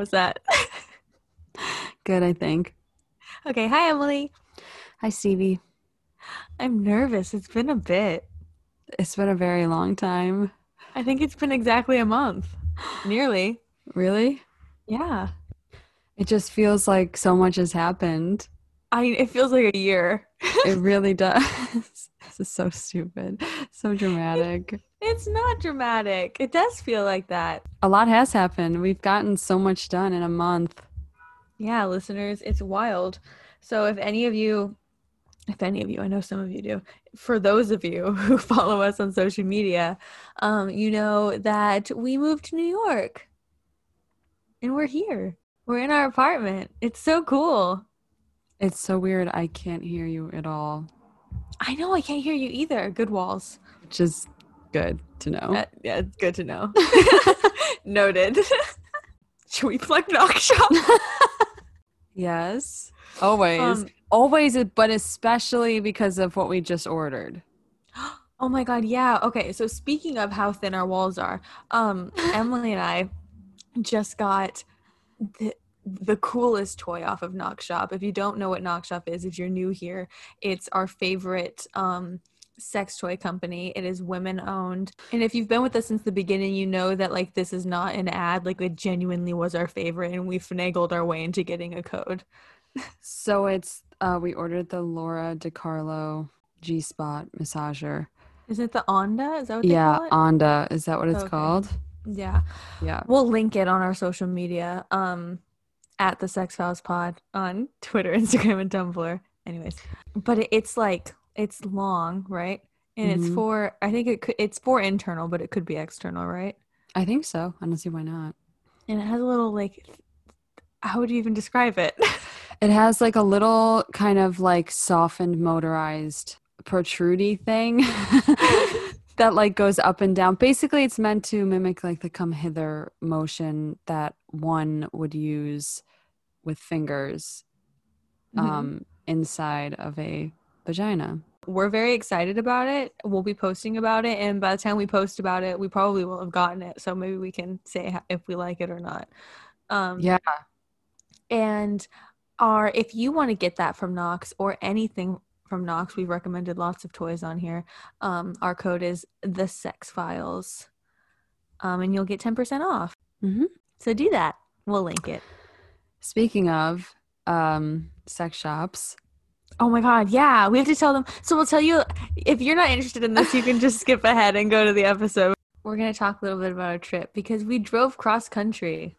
How was that? Good, I think. okay, hi Emilie. Hi, Stephee. I'm nervous. It's been a bit. It's been a very long time. I think it's been exactly a month. Nearly. Really? Yeah. It just feels like so much has happened. I it feels like a year. It really does. this is so stupid. So dramatic. It's not dramatic. It does feel like that. A lot has happened. We've gotten so much done in a month. Yeah, listeners, it's wild. So if any of you if any of you, I know some of you do. For those of you who follow us on social media, um, you know that we moved to New York. And we're here. We're in our apartment. It's so cool. It's so weird. I can't hear you at all, I know I can't hear you either. Good walls. which is good to know. Uh, yeah, it's good to know. Noted. Should we plug Knock Shop? Yes. Always. Um, Always, but especially because of what we just ordered. oh my god, yeah. Okay, so speaking of how thin our walls are, um, Emilie and I just got the the coolest toy off of Knock Shop. If you don't know what Knock Shop is, if you're new here, it's our favorite um sex toy company. It is women owned. And if you've been with us since the beginning, you know that like this is not an ad. Like it genuinely was our favorite and we finagled our way into getting a code. So it's uh we ordered the Lora DiCarlo G Spot massager. Is it the Onda? Is that what they Yeah, call it? Onda. Is that what it's Okay. called? yeah. Yeah. We'll link it on our social media. Um at the Sex Files Pod on Twitter, Instagram, and Tumblr. Anyways. But it's like it's long, right? And it's Mhm. for I think it could it's for internal, but it could be external, right? I think so. I don't see why not. And it has a little like how would you even describe it? It has like a little kind of like softened motorized protrudy thing that like goes up and down. Basically, it's meant to mimic like the come hither motion that one would use with fingers Mhm. um inside of a vagina. We're very excited about it. We'll be posting about it, and by the time we post about it, we probably will have gotten it. So maybe we can say if we like it or not. Um, Yeah. And our if you want to get that from Knox or anything from Knox, we've recommended lots of toys on here. Um, our code is the Sex Files, um, and you'll get ten percent off. Mhm. So do that. We'll link it. Speaking of um sex shops, Oh my god, yeah. We have to tell them. So we'll tell you if you're not interested in this, you can just skip ahead and go to the episode. We're gonna talk a little bit about our trip because we drove cross country.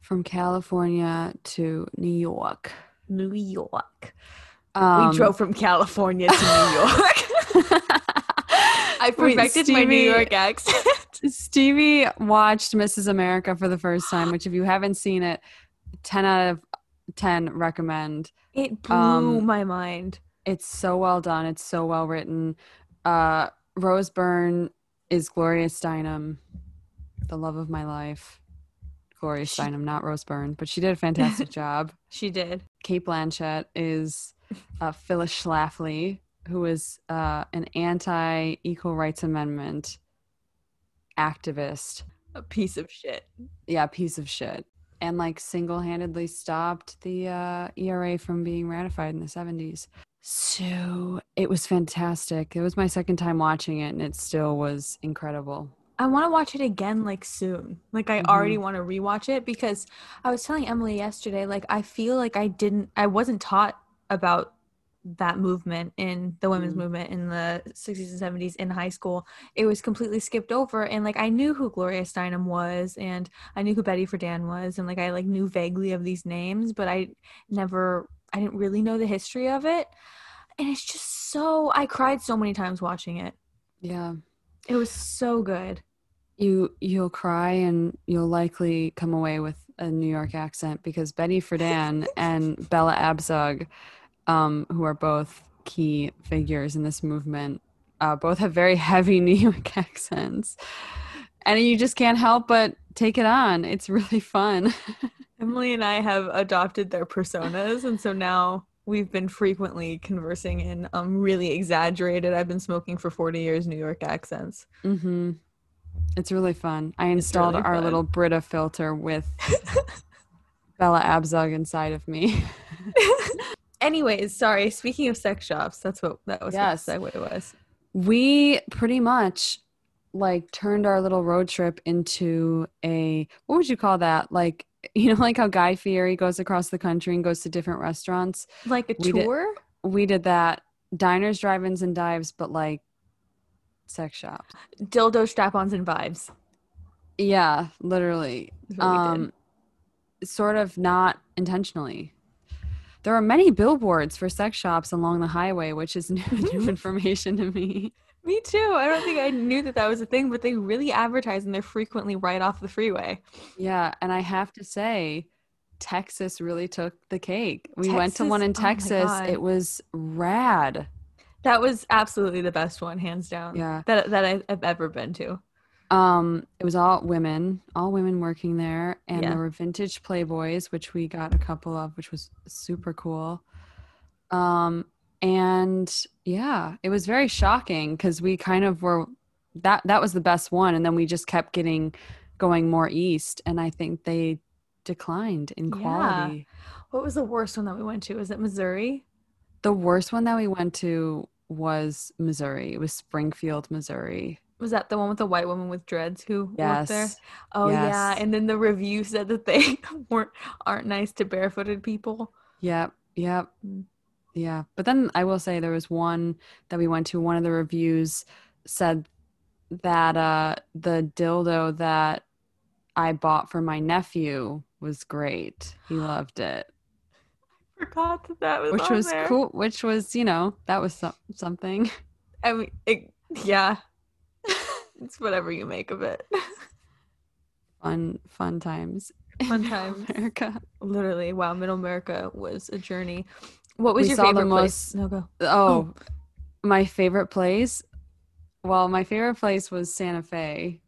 from California to New York. New York. Um, we drove from California to New York. I Wait, perfected my New York accent. Stephee watched Mrs. America for the first time, which if you haven't seen it, 10 out of 10 recommend. It blew Um, my mind. It's so well done. It's so well written. Uh, Rose Byrne is Gloria Steinem, the love of my life. Gloria She- Steinem, not Rose Byrne, but she did a fantastic job. She did. Cate Blanchett is uh, Phyllis Schlafly, who is uh, an anti equal rights amendment activist. A piece of shit. Yeah, piece of shit. And like single handedly stopped the uh, ERA from being ratified in the 70s. So it was fantastic. It was my second time watching it, and it still was incredible. I want to watch it again like soon. Like I already want to rewatch it because I was telling Emilie yesterday like I feel like I didn't I wasn't taught about that movement in the women's Mm. movement in the 60s and 70s in high school. It was completely skipped over and like I knew who Gloria Steinem was and I knew who Betty Friedan was and like I like knew vaguely of these names but I never I didn't really know the history of it. And it's just so I cried so many times watching it. Yeah. It was so good. You you'll cry and you'll likely come away with a New York accent because Betty Friedan and Bella Abzug, um, who are both key figures in this movement, uh, both have very heavy New York accents, and you just can't help but take it on. It's really fun. Emilie and I have adopted their personas, and so now we've been frequently conversing in um really exaggerated. I've been smoking for forty years New York accents. Mm-hmm. It's really fun. I installed really our fun. little Brita filter with Bella Abzug inside of me. Anyways, sorry. Speaking of sex shops, that's what that was. Yes. What the segue was. we pretty much like turned our little road trip into a what would you call that? Like you know, like how Guy Fieri goes across the country and goes to different restaurants. Like a We did- tour. We did that. Diners, drive-ins, and dives, but like sex shops. Dildo strap-ons and vibes. Yeah, literally. did. um sort of not intentionally there are many billboards for sex shops along the highway which is new, new mm-hmm. information to me Me too. I don't think I knew that that was a thing, but they really advertise and they're frequently right off the freeway. yeah and i have to say texas really took the cake we went to one in oh Texas- oh texas God. it was rad That was absolutely the best one, hands down. yeah That that I've ever been to. Um it was all women all women working there and Yeah. there were vintage playboys which we got a couple of which was super cool um and yeah it was very shocking because we kind of were that that was the best one and then we just kept getting going more east and i think they declined in Yeah. quality What was the worst one that we went to? Was it Missouri? the worst one that we went to was missouri it was springfield missouri Was that the one with the white woman with dreads who worked there? yes Oh yeah, and then the review said that they weren't aren't nice to barefooted people. Yep, yep. Mm. Yeah. But then I will say there was one that we went to, one of the reviews said that uh the dildo that I bought for my nephew was great. He loved it. I Forgot that that was Which was there. cool, which was, you know, that was some, something. I mean, it, yeah, it's whatever you make of it. Fun fun times. Fun times. America. Literally, wow, Middle America was a journey. What was We your favorite most- place? No go. Oh, my favorite place. Well, my favorite place was Santa Fe.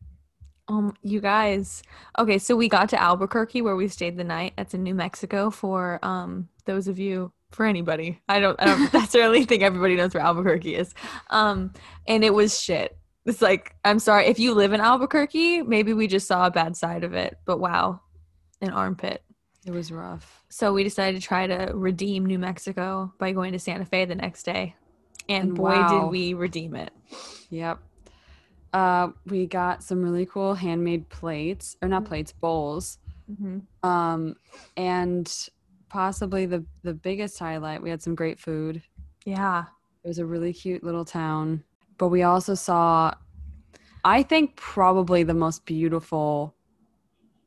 Um, you guys. Okay, so we got to Albuquerque where we stayed the night. That's in New Mexico. For um, those of you, for anybody, I don't, I don't necessarily think everybody knows where Albuquerque is. Um, and it was shit. It's like, I'm sorry if you live in Albuquerque, maybe we just saw a bad side of it. But wow, an armpit. It was rough. So we decided to try to redeem New Mexico by going to Santa Fe the next day. And, boy, wow. did we redeem it. Yep. Uh, we got some really cool handmade plates, or not Mm. plates, bowls. hmm Um, and possibly the the biggest highlight, we had some great food. Yeah. It was a really cute little town. But we also saw, I think, probably the most beautiful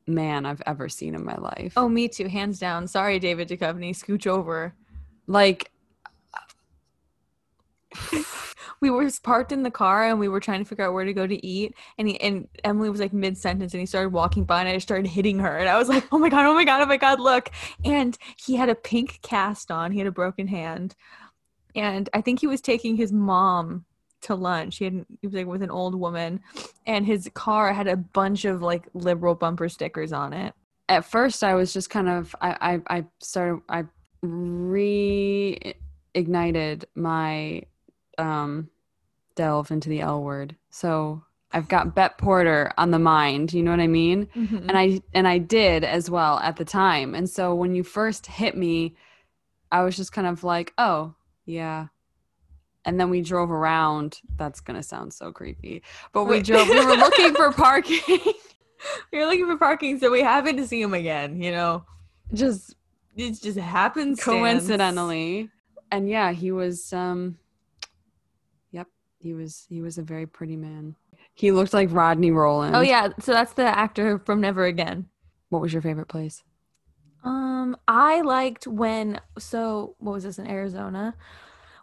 man I've ever seen in my life. Oh, me too. Hands down. Sorry, David Duchovny. Scooch over. like We were parked in the car and we were trying to figure out where to go to eat. And he, and Emilie was like mid sentence and he started walking by and I just started hitting her. And I was like, oh my God, oh my God, oh my God, look. And he had a pink cast on. He had a broken hand. And I think he was taking his mom to lunch. He had he was like with an old woman and his car had a bunch of like liberal bumper stickers on it. at first I was just kind of I I, I started I reignited my um delve into the L word. So I've got Bette Porter on the mind, you know what I mean? And I and I did as well at the time. And so when you first hit me, I was just kind of like, "Oh, yeah." And then we drove around. That's going to sound so creepy. But we Wait. drove we were looking for parking. we were looking for parking, so we happened to see him again, you know. just It just happens coincidentally and yeah he was um yep he was he was a very pretty man he looked like rodney Roland. Oh yeah, so that's the actor from Never Again. what was your favorite place Um, I liked when so what was this in Arizona?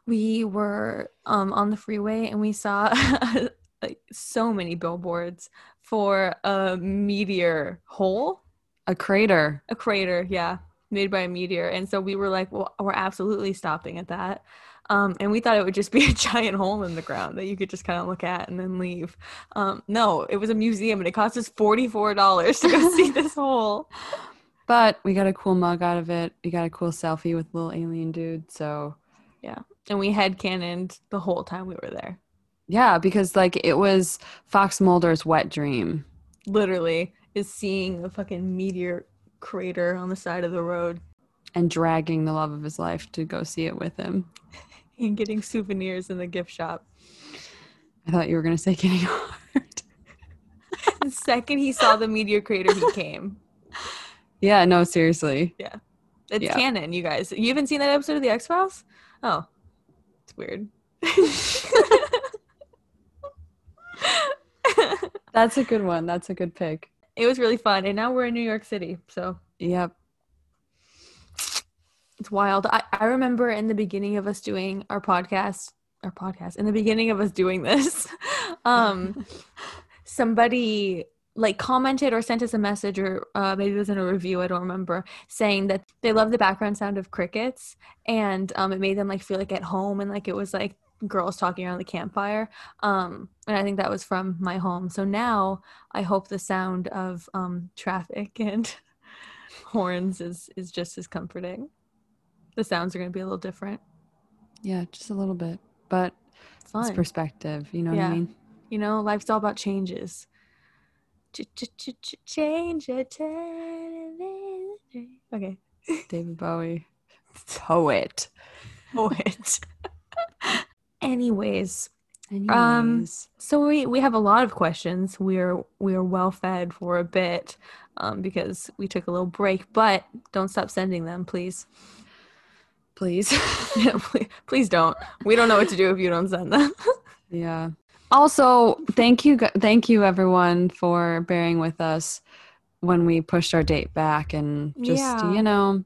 We were um on the freeway and we saw like so many billboards for a meteor hole, a crater a crater, yeah, made by a meteor. And so we were like, well, we're absolutely stopping at that. Um, and we thought it would just be a giant hole in the ground that you could just kind of look at and then leave. Um, no, it was a museum and it cost us $44 to go see this hole. but we got a cool mug out of it we got a cool selfie with little alien dude so and we had cannoned the whole time we were there. Yeah, because like it was Fox Mulder's wet dream. Literally, is seeing a fucking meteor crater on the side of the road and dragging the love of his life to go see it with him. and getting souvenirs in the gift shop. I thought you were gonna say getting hard. the second he saw the meteor crater, he came. Yeah, no, seriously. Yeah. It's Yeah. canon, you guys. You haven't seen that episode of The X Files? Oh. It's weird. That's a good one. That's a good pick. it was really fun. And now we're in New York City. So Yep. it's wild. I, I remember in the beginning of us doing our podcast, our podcast, in the beginning of us doing this, um, somebody like commented or sent us a message or uh, maybe it was in a review i don't remember saying that they love the background sound of crickets and um, it made them like feel like at home and like it was like girls talking around the campfire um, and i think that was from my home so now i hope the sound of um, traffic and horns is is just as comforting the sounds are going to be a little different Yeah, just a little bit. But it's fun perspective. You know what I mean? you know life's all about changes change a television. okay David Bowie. Poet. poet anyways Anyways. Um, so we we have a lot of questions we're we're well fed for a bit um, because we took a little break but don't stop sending them please please. please, please don't we don't know what to do if you don't send them Yeah. Also, thank you, thank you, everyone, for bearing with us when we pushed our date back, and just Yeah. you know,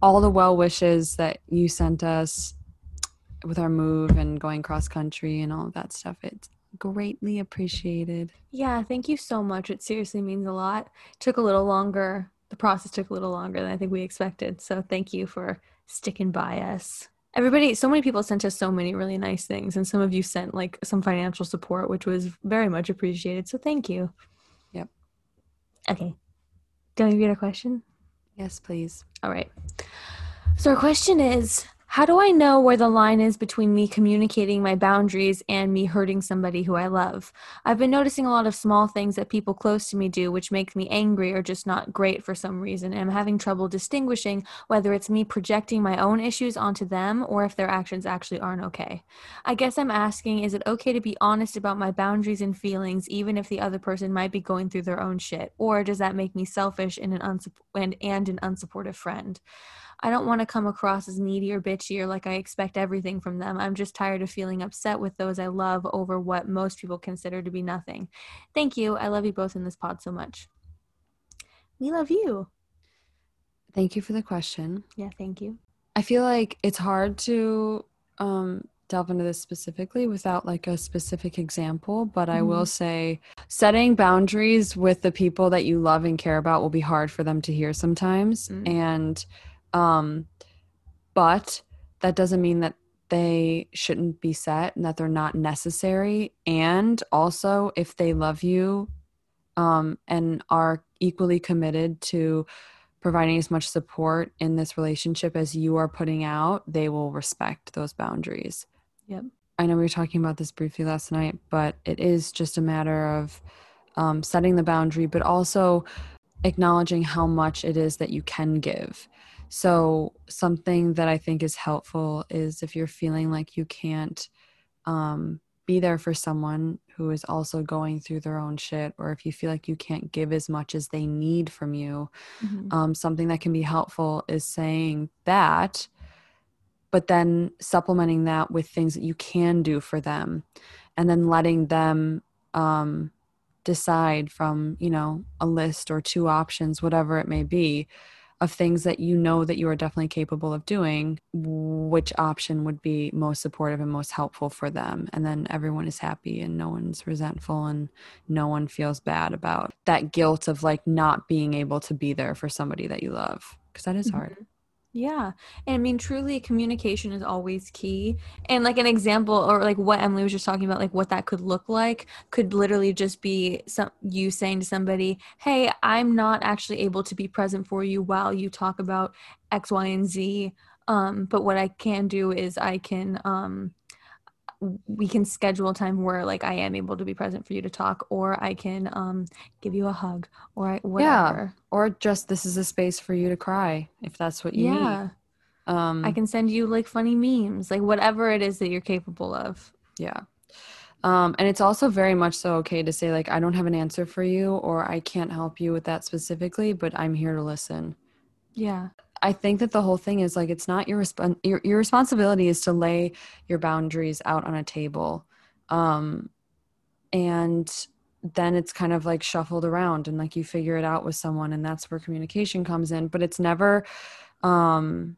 all the well wishes that you sent us with our move and going cross country and all of that stuff. It's greatly appreciated. Yeah, thank you so much. It seriously means a lot. took a little longer. The process took a little longer than I think we expected. So thank you for sticking by us. Everybody, so many people sent us so many really nice things, and some of you sent like some financial support, which was very much appreciated. So thank you. Yep. Okay. Do you get a question? Yes, please. All right. So our question is how do I know where the line is between me communicating my boundaries and me hurting somebody who I love? I've been noticing a lot of small things that people close to me do which make me angry or just not great for some reason. And I'm having trouble distinguishing whether it's me projecting my own issues onto them or if their actions actually aren't okay. I guess I'm asking is it okay to be honest about my boundaries and feelings even if the other person might be going through their own shit? Or does that make me selfish and an, unsup- and, and an unsupportive friend? I don't want to come across as needy or bitchy or like I expect everything from them. I'm just tired of feeling upset with those I love over what most people consider to be nothing. Thank you. I love you both in this pod so much. We love you. Thank you for the question. Yeah, thank you. I feel like it's hard to um, delve into this specifically without like a specific example, but I will say setting boundaries with the people that you love and care about will be hard for them to hear sometimes. Mm. And, um, but that doesn't mean that they shouldn't be set and that they're not necessary. And also, if they love you um, and are equally committed to providing as much support in this relationship as you are putting out, they will respect those boundaries. Yep. I know we were talking about this briefly last night, but it is just a matter of um, setting the boundary, but also acknowledging how much it is that you can give. So, something that I think is helpful is if you're feeling like you can't um, be there for someone who is also going through their own shit, or if you feel like you can't give as much as they need from you, Mhm. um, something that can be helpful is saying that, but then supplementing that with things that you can do for them, and then letting them um, decide from you know a list or two options, whatever it may be, of things that you know that you are definitely capable of doing. Which option would be most supportive and most helpful for them, and then everyone is happy and no one's resentful and no one feels bad about that guilt of like not being able to be there for somebody that you love because that is hard mm-hmm. Yeah. And I mean, truly, communication is always key. And like an example, or like what Emilie was just talking about, like what that could look like, could literally just be some you saying to somebody, "Hey, I'm not actually able to be present for you while you talk about X, Y, and Z. Um, but what I can do is I can um, we can schedule a time where like I am able to be present for you to talk, or I can um give you a hug, or I, whatever. Yeah, or just this is a space for you to cry if that's what you yeah. need. Um, I can send you like funny memes, like whatever it is that you're capable of. Yeah. Um, and it's also very much so okay to say like I don't have an answer for you or I can't help you with that specifically, but I'm here to listen. Yeah. I think that the whole thing is like it's not your respon- your your responsibility is to lay your boundaries out on a table. Um and then it's kind of like shuffled around and like you figure it out with someone and that's where communication comes in, but it's never um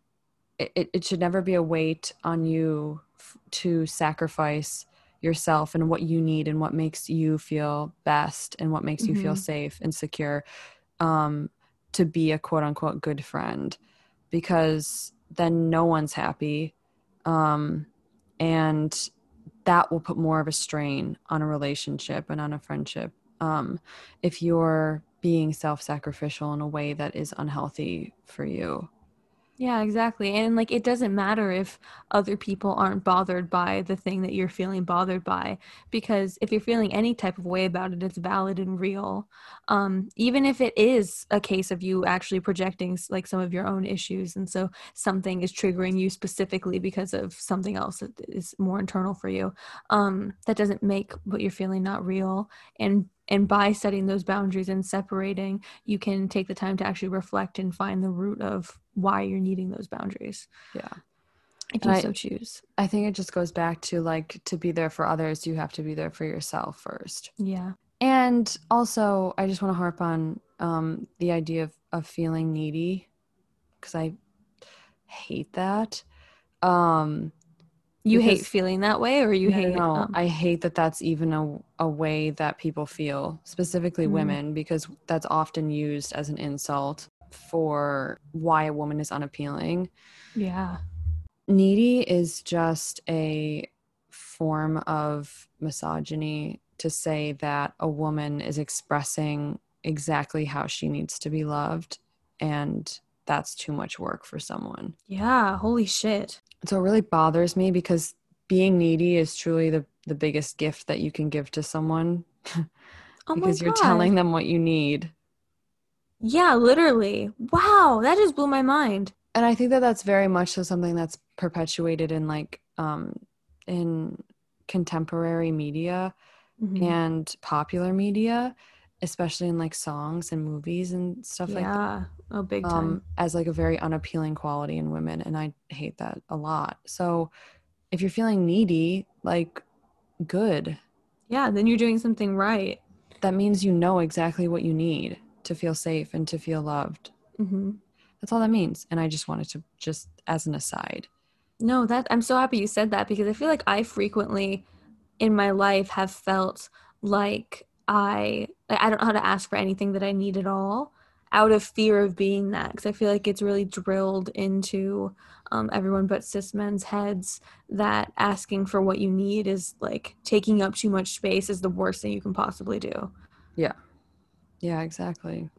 it, it should never be a weight on you f- to sacrifice yourself and what you need and what makes you feel best and what makes mm-hmm. you feel mm-hmm. safe and secure um, to be a quote unquote good friend because then no one's happy. Um, and that will put more of a strain on a relationship and on a friendship. Um, if you're being self-sacrificial in a way that is unhealthy for you yeah, exactly. And like it doesn't matter if other people aren't bothered by the thing that you're feeling bothered by because if you're feeling any type of way about it it's valid and real. Um even if it is a case of you actually projecting like some of your own issues and so something is triggering you specifically because of something else that is more internal for you. Um that doesn't make what you're feeling not real and and by setting those boundaries and separating you can take the time to actually reflect and find the root of why you're needing those boundaries. Yeah. If you I, so choose. I think it just goes back to like to be there for others you have to be there for yourself first. Yeah. And also i just want to harp on um the idea of of feeling needy because i hate that. Um you because, hate feeling that way or you no, hate no. um, i hate that that's even a, a way that people feel specifically mm. women because that's often used as an insult for why a woman is unappealing. Yeah. Needy is just a form of misogyny to say that a woman is expressing exactly how she needs to be loved and that's too much work for someone. Yeah holy shit. So it really bothers me because being needy is truly the the biggest gift that you can give to someone oh because you're telling them what you need. Yeah literally. Wow that just blew my mind. And i think that that's very much so something that's perpetuated in like um in contemporary media mm-hmm. and popular media especially in like songs and movies and stuff yeah. like that. Oh, big time. Um, as like a very unappealing quality in women. And I hate that a lot. So if you're feeling needy, like good. Yeah, then you're doing something right. That means you know exactly what you need to feel safe and to feel loved. Mm-hmm. That's all that means. And I just wanted to just as an aside. No, that I'm so happy you said that because I feel like I frequently in my life have felt like I I don't know how to ask for anything that I need at all out of fear of being that because I feel like it's really drilled into um, everyone but cis men's heads that asking for what you need is like taking up too much space is the worst thing you can possibly do. Yeah. Yeah, exactly.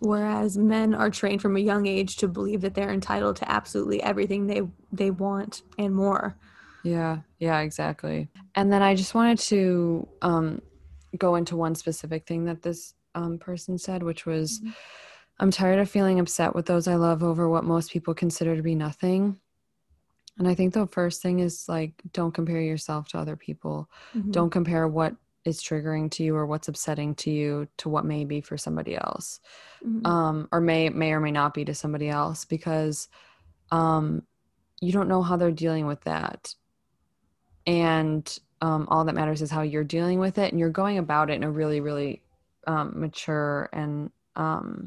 Whereas men are trained from a young age to believe that they're entitled to absolutely everything they they want and more. Yeah, yeah, exactly. And then I just wanted to um go into one specific thing that this um, person said, which was, mm-hmm. I'm tired of feeling upset with those I love over what most people consider to be nothing. And I think the first thing is like, don't compare yourself to other people. Mm-hmm. Don't compare what is triggering to you or what's upsetting to you to what may be for somebody else, mm-hmm. um, or may may or may not be to somebody else, because um, you don't know how they're dealing with that. And um, all that matters is how you're dealing with it and you're going about it in a really really um, mature and um,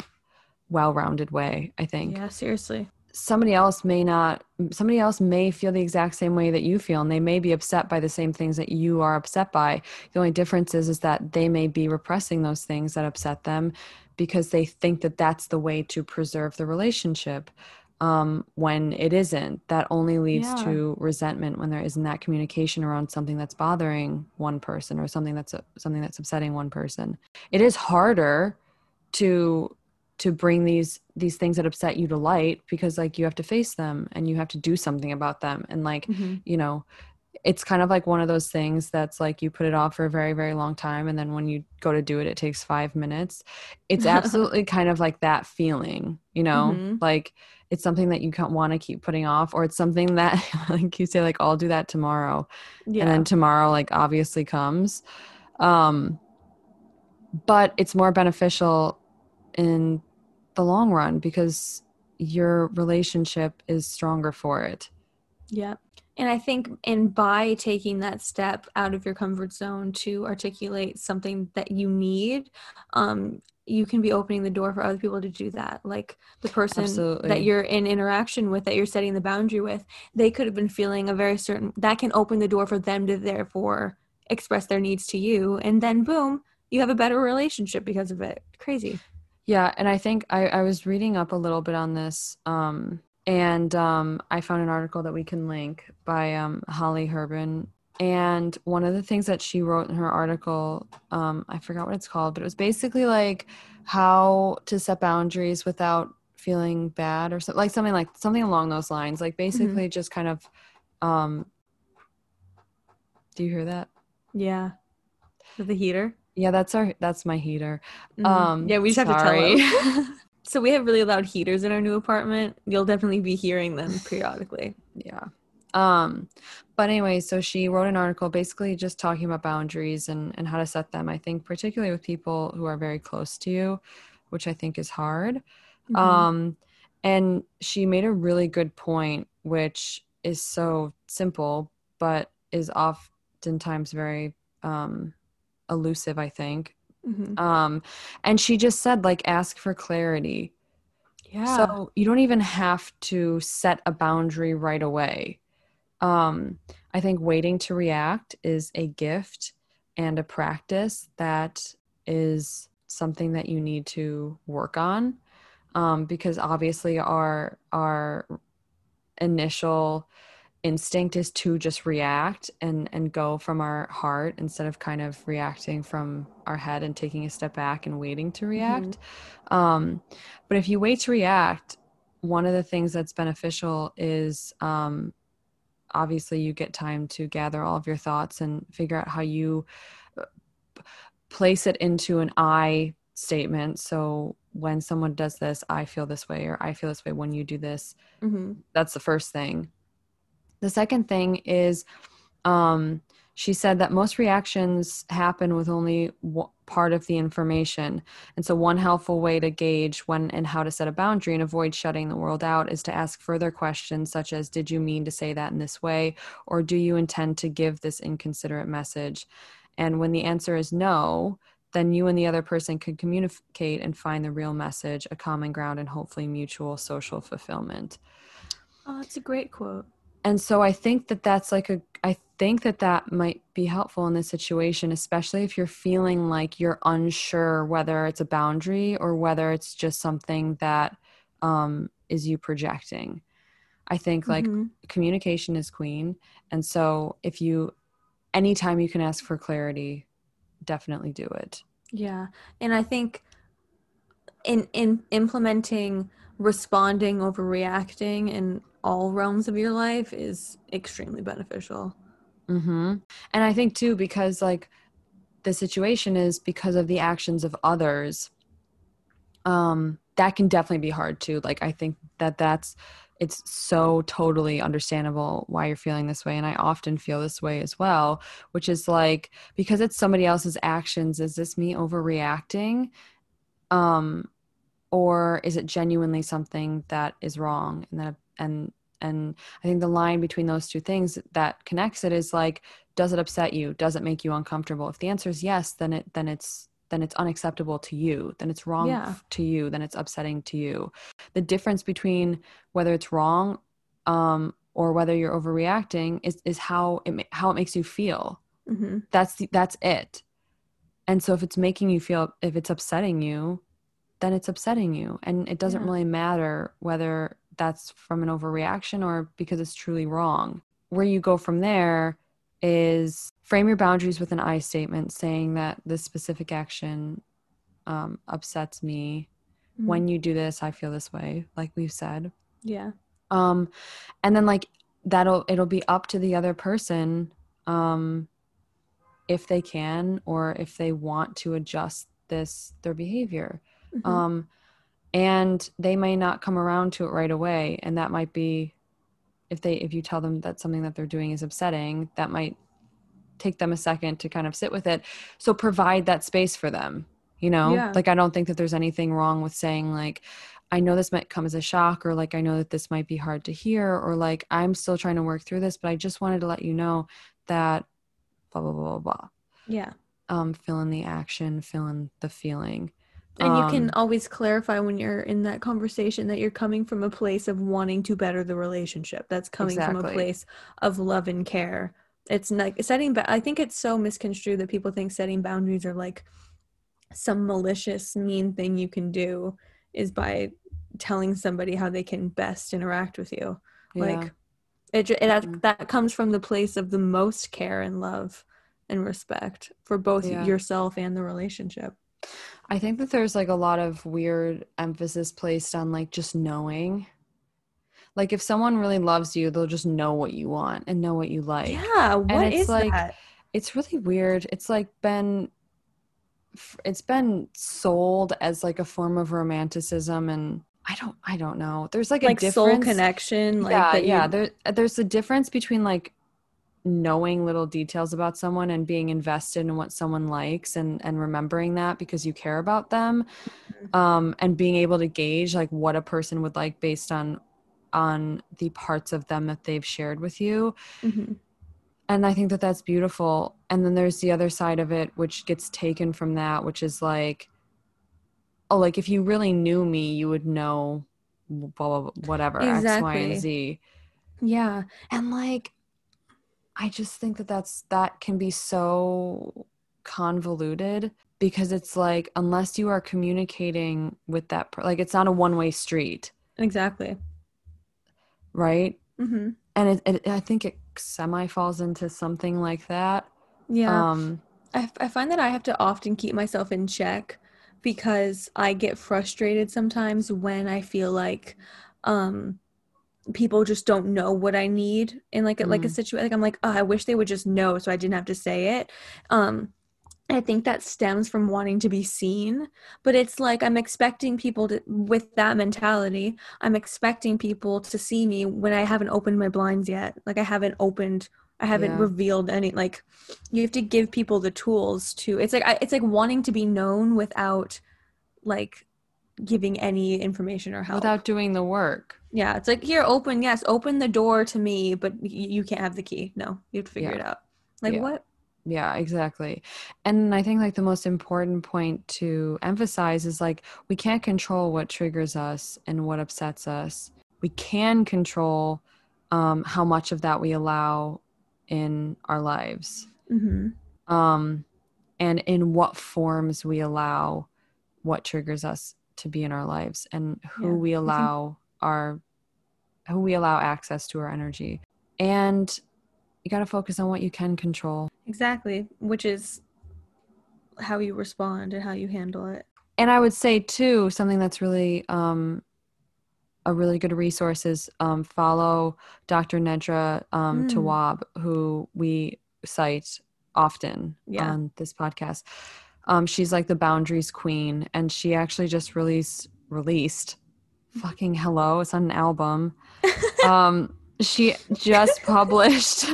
well-rounded way i think. Yeah seriously. Somebody else may not somebody else may feel the exact same way that you feel and they may be upset by the same things that you are upset by. The only difference is is that they may be repressing those things that upset them because they think that that's the way to preserve the relationship um, when it isn't. That only leads yeah. to resentment when there isn't that communication around something that's bothering one person or something that's a, something that's upsetting one person. It is harder to to bring these these things that upset you to light because like you have to face them and you have to do something about them and like mm-hmm. you know it's kind of like one of those things that's like you put it off for a very very long time and then when you go to do it it takes 5 minutes it's absolutely kind of like that feeling you know Mhm. like it's something that you can't want to keep putting off or it's something that like you say like I'll do that tomorrow Yeah. and then tomorrow like obviously comes um but it's more beneficial in the long run because your relationship is stronger for it Yeah. And I think and by taking that step out of your comfort zone to articulate something that you need, um, you can be opening the door for other people to do that. Like the person Absolutely. that you're in interaction with, that you're setting the boundary with, they could have been feeling a very certain that can open the door for them to therefore express their needs to you. And then boom, you have a better relationship because of it. Crazy. Yeah, and I think I, I was reading up a little bit on this, um, and um, I found an article that we can link by um, Holly Herbin. And one of the things that she wrote in her article, um, I forgot what it's called, but it was basically like how to set boundaries without feeling bad or something like something like something along those lines. Like basically just kind of um do you hear that? Yeah. The heater. Yeah, that's our that's my heater. Mhm. Um yeah, we just have to sorry. tell. so we have really loud heaters in our new apartment. You'll definitely be hearing them periodically. yeah um but anyway so she wrote an article basically just talking about boundaries and and how to set them i think particularly with people who are very close to you which i think is hard Mhm. um and she made a really good point which is so simple but is oftentimes very um elusive i think Mhm. um and she just said like ask for clarity yeah. so you don't even have to set a boundary right away. Um, I think waiting to react is a gift and a practice that is something that you need to work on um, because obviously our our initial instinct is to just react and and go from our heart instead of kind of reacting from our head and taking a step back and waiting to react. Um but if you wait to react one of the things that's beneficial is um obviously you get time to gather all of your thoughts and figure out how you uh, place it into an i statement. So when someone does this i feel this way or i feel this way when you do this Mhm. that's the first thing the second thing is um, she said that most reactions happen with only part of the information. And so one helpful way to gauge when and how to set a boundary and avoid shutting the world out is to ask further questions such as did you mean to say that in this way? Or do you intend to give this inconsiderate message? And when the answer is no then you and the other person can communicate and find the real message a common ground and hopefully mutual social fulfillment. Oh, that's a great quote. And so i think that that's like a i think that that might be helpful in this situation especially if you're feeling like you're unsure whether it's a boundary or whether it's just something that um, is you projecting i think like Mhm. communication is queen and so if you anytime you can ask for clarity definitely do it Yeah. And I think in in implementing responding over reacting in all realms of your life is extremely beneficial. hmm And I think too, because like the situation is because of the actions of others, um, that can definitely be hard too. Like I think that that's it's so totally understandable why you're feeling this way, and I often feel this way as well. Which is like because it's somebody else's actions. Is this me overreacting? Um, or is it genuinely something that is wrong and that and and i think the line between those two things that connects it is like does it upset you? Does it make you uncomfortable? If the answer is yes then it then it's then it's unacceptable to you. Then it's wrong Yeah. to you. Then it's upsetting to you. The difference between whether it's wrong um or whether you're overreacting is is how it how it makes you feel. Hmm that's the, that's it. And so if it's making you feel if it's upsetting you then it's upsetting you. And it doesn't Yeah. really matter whether that's from an overreaction or because it's truly wrong. Where you go from there is frame your boundaries with an i statement saying that this specific action um, upsets me. When you do this i feel this way like we've said. Yeah. um and then like that'll it'll be up to the other person um if they can or if they want to adjust this their behavior. Mhm. um and they may not come around to it right away. And that might be if they if you tell them that something that they're doing is upsetting that might take them a second to kind of sit with it. So provide that space for them you know? Yeah. like i don't think that there's anything wrong with saying like i know this might come as a shock or like i know that this might be hard to hear or like i'm still trying to work through this but i just wanted to let you know that blah blah blah blah blah. Yeah. um fill in the action fill in the feeling And you can Um, always clarify when you're in that conversation that you're coming from a place of wanting to better the relationship. That's coming from a place of love and care. It's not setting ba- I think it's so misconstrued that people think setting boundaries are like some malicious mean thing you can do is by telling somebody how they can best interact with you. yeah. Like it, it Mhm. that comes from the place of the most care and love and respect for both Yeah. yourself and the relationship. I think that there's like a lot of weird emphasis placed on like just knowing. Like if someone really loves you, they'll just know what you want and know what you like. yeah, what it's is like- that? It's really weird. It's like been it's been sold as like a form of romanticism and I don't I don't know. There's like, Like a soul connection, like yeah, that yeah. There there's a difference between like knowing little details about someone and being invested in what someone likes and and remembering that because you care about them Mm-hmm. um and being able to gauge like what a person would like based on on the parts of them that they've shared with you Mhm. and i think that that's beautiful and then there's the other side of it which gets taken from that which is like oh like if you really knew me you would know blah, blah, blah, whatever x y and z Yeah. and like i just think that that's that can be so convoluted because it's like unless you are communicating with that per- like it's not a one-way street Exactly. right hmm and it, it i think it semi falls into something like that Yeah. um I, I find that I have to often keep myself in check because I get frustrated sometimes when I feel like um people just don't know what I need in like a, like a Mm. situation like I'm like oh, I wish they would just know so I didn't have to say it um I think that stems from wanting to be seen but it's like I'm expecting people to with that mentality I'm expecting people to see me when I haven't opened my blinds yet like I haven't opened I haven't Yeah. revealed any like you have to give people the tools to it's like I- it's like wanting to be known without like giving any information or help without doing the work yeah it's like here open yes open the door to me but y- you can't have the key no you have to figure Yeah. it out like Yeah. what Yeah, exactly. And I think like the most important point to emphasize is like we can't control what triggers us and what upsets us. We can control um, how much of that we allow in our lives mm-hmm. um, and in what forms we allow what triggers us to be in our lives and who Yeah, we think- allow our who we allow access to our energy. And you got to focus on what you can control. exactly which is how you respond and how you handle it and I would say too something that's really um, a really good resource is um, follow Dr. Nedra um, Mm. Tawwab, who we cite often Yeah. on this podcast. Um, she's like the boundaries queen, and she actually just released released fucking hello. It's on an album. um, she just published.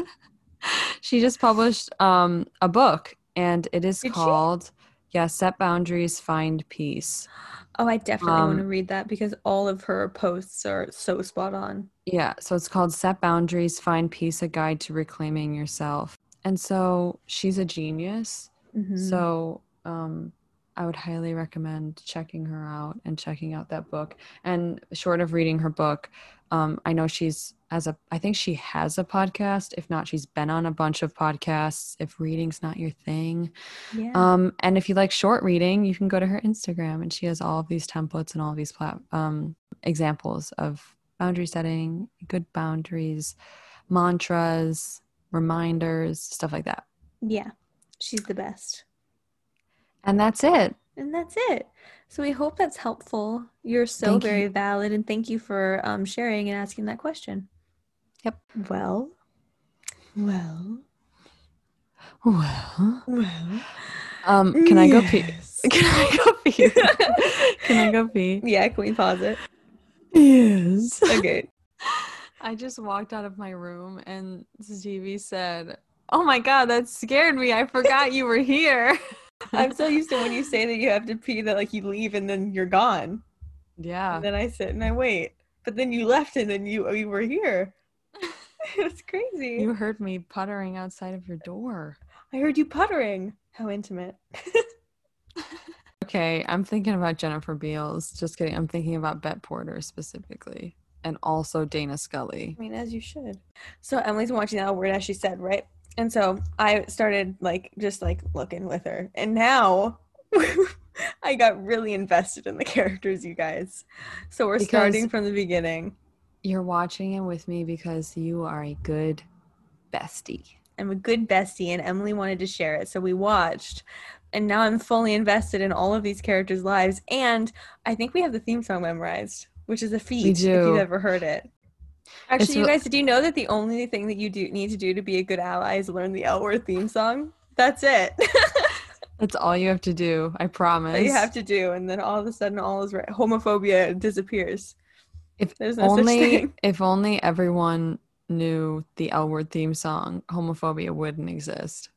she just published um, a book, and it is Did she? called yeah set boundaries find peace oh i definitely want to Um, read that because all of her posts are so spot on yeah so it's called set boundaries find peace a guide to reclaiming yourself and so she's a genius Mhm. so um i would highly recommend checking her out and checking out that book. And short of reading her book um i know she's as a i think she has a podcast. If not she's been on a bunch of podcasts. If reading's not your thing yeah. Um, and if you like short reading, you can go to her Instagram, and she has all of these templates and all these plat- um, examples of boundary setting, good boundaries, mantras, reminders, stuff like that. yeah. She's the best And that's it. And that's it. So we hope that's helpful. You're so Thank you. very valid, and thank you for um, sharing and asking that question. Yep. Well, well, Well, well. um, can I go pee? Can I go pee? can I go pee? Yeah, can we pause it? Yes. Okay. I just walked out of my room and Stephee said, "Oh my god, that scared me. I forgot you were here." I'm so used to when you say that you have to pee that like you leave and then you're gone. yeah. And then I sit and I wait. But then you left and then you you were here. it was crazy. You heard me puttering outside of your door. I heard you puttering. How intimate. Okay, I'm thinking about Jennifer Beals. Just kidding. I'm thinking about Bette Porter specifically, and also Dana Scully. I mean, as you should. So Emilie's watching that word as she said, right? And so I started like just like looking with her. And now I got really invested in the characters, you guys. So we're Because- starting from the beginning. You're watching it with me because you are a good bestie. I'm a good bestie, and Emilie wanted to share it. So we watched. And now I'm fully invested in all of these characters' lives. And I think we have the theme song memorized, which is a feat if you've ever heard it. Actually, It's you guys, did you know that the only thing that you do need to do to be a good ally is learn the L word theme song? That's it. That's all you have to do. I promise. you have to do, and then all of a sudden, all is right. Homophobia disappears. If There's no only if only everyone knew the L word theme song, homophobia wouldn't exist.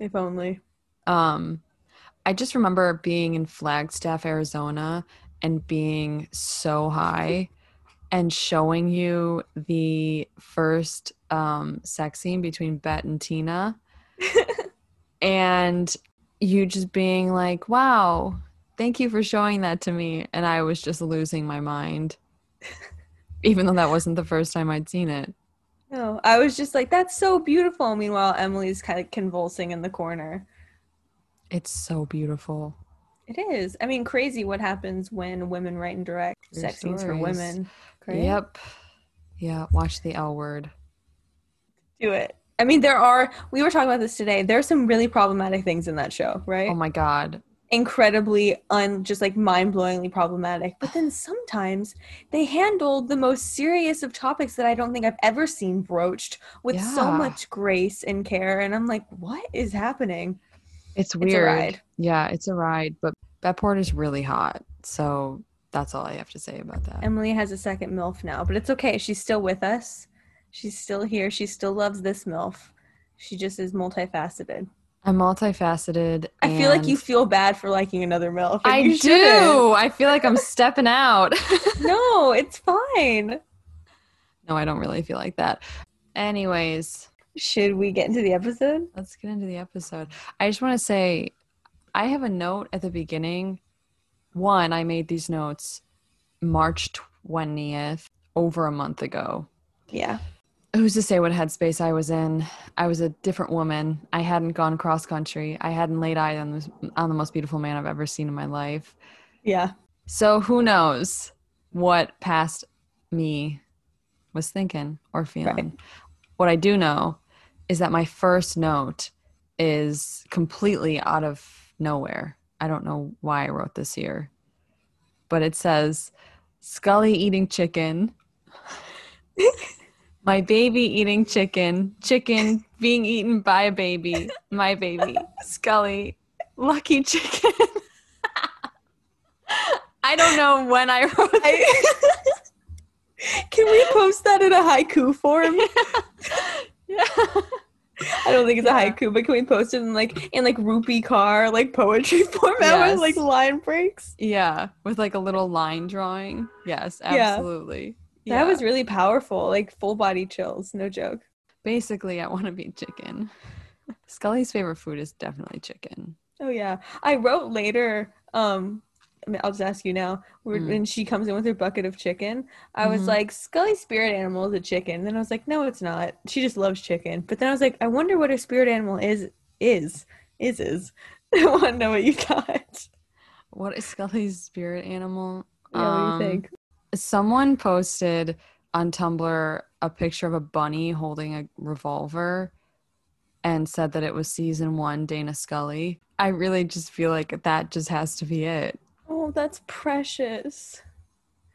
If only. Um I just remember being in Flagstaff, Arizona and being so high and showing you the first um sex scene between Bette and Tina and you just being like, "Wow, thank you for showing that to me." And I was just losing my mind. Even though that wasn't the first time I'd seen it. No, I was just like, that's so beautiful. Meanwhile, Emilie's kind of convulsing in the corner. It's so beautiful. It is. I mean, crazy what happens when women write and direct True sex scenes for women. Great. Yep. Yeah, watch the L word. Do it. I mean, there are, we were talking about this today. There are some really problematic things in that show, right? Oh my god. Incredibly, un, just like mind blowingly problematic. But then sometimes they handled the most serious of topics that I don't think I've ever seen broached with so much grace and care. And I'm like, what is happening? It's a weird. ride. Yeah, it's a ride, but Bette is really hot. So that's all I have to say about that. Emilie has a second MILF now, but it's okay. She's still with us. She's still here. She still loves this MILF. She just is multifaceted. I'm multifaceted. I feel like you feel bad for liking another MILF. I do. shouldn't. I feel like I'm stepping out. No, it's fine. no, I don't really feel like that. Anyways, Should we get into the episode? let's get into the episode. I just want to say I have a note at the beginning. One, I made these notes March 20th, over a month ago. Yeah. Who's to say what headspace I was in? I was a different woman. I hadn't gone cross country. I hadn't laid eyes on, this, on the most beautiful man I've ever seen in my life. Yeah. So who knows what past me was thinking or feeling. Right. What I do know is that my first note is completely out of nowhere. I don't know why I wrote this here, but it says Scully eating chicken, my baby eating chicken, chicken being eaten by a baby, my baby, Scully, lucky chicken. I don't know when I wrote I- Can we post that in a haiku form? Yeah. I don't think it's Yeah. a haiku, but can we post it in like in like Rupi Kaur like poetry format Yes. with like line breaks? Yeah, with like a little line drawing. Yes, Yeah. absolutely. That was really powerful, like full body chills, no joke. basically I want to be chicken. Scully's favorite food is definitely chicken. Oh yeah, I wrote later. Um, I'll just ask you now. When Mm. when she comes in with her bucket of chicken, I was Mhm. like, Scully's spirit animal is a chicken. Then I was like, no, it's not. She just loves chicken. But then I was like, I wonder what her spirit animal is. Is is is. I want to know what you thought. What is Scully's spirit animal? Yeah, what do you Um, think? Someone posted on Tumblr a picture of a bunny holding a revolver and said that it was season one Dana Scully. I really just feel like that just has to be it. Oh, that's precious.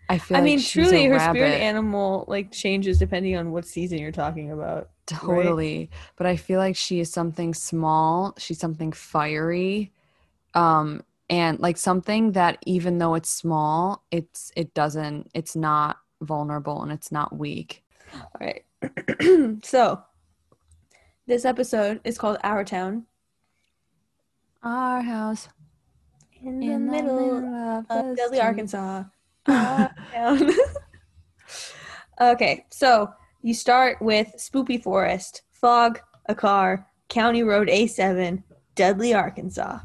I feel I like mean, truly, her rabbit. spirit animal like changes depending on what season you're talking about. Totally. But I feel like she is something small. She's something fiery. Um and like something that even though it's small, it's it doesn't it's not vulnerable and it's not weak. All right. so, this episode is called Our Town. Our house In, the, middle, of of Dudley. Arkansas. Okay, so you start with Spoopy Forest, fog, a car, County Road A7, Dudley, Arkansas.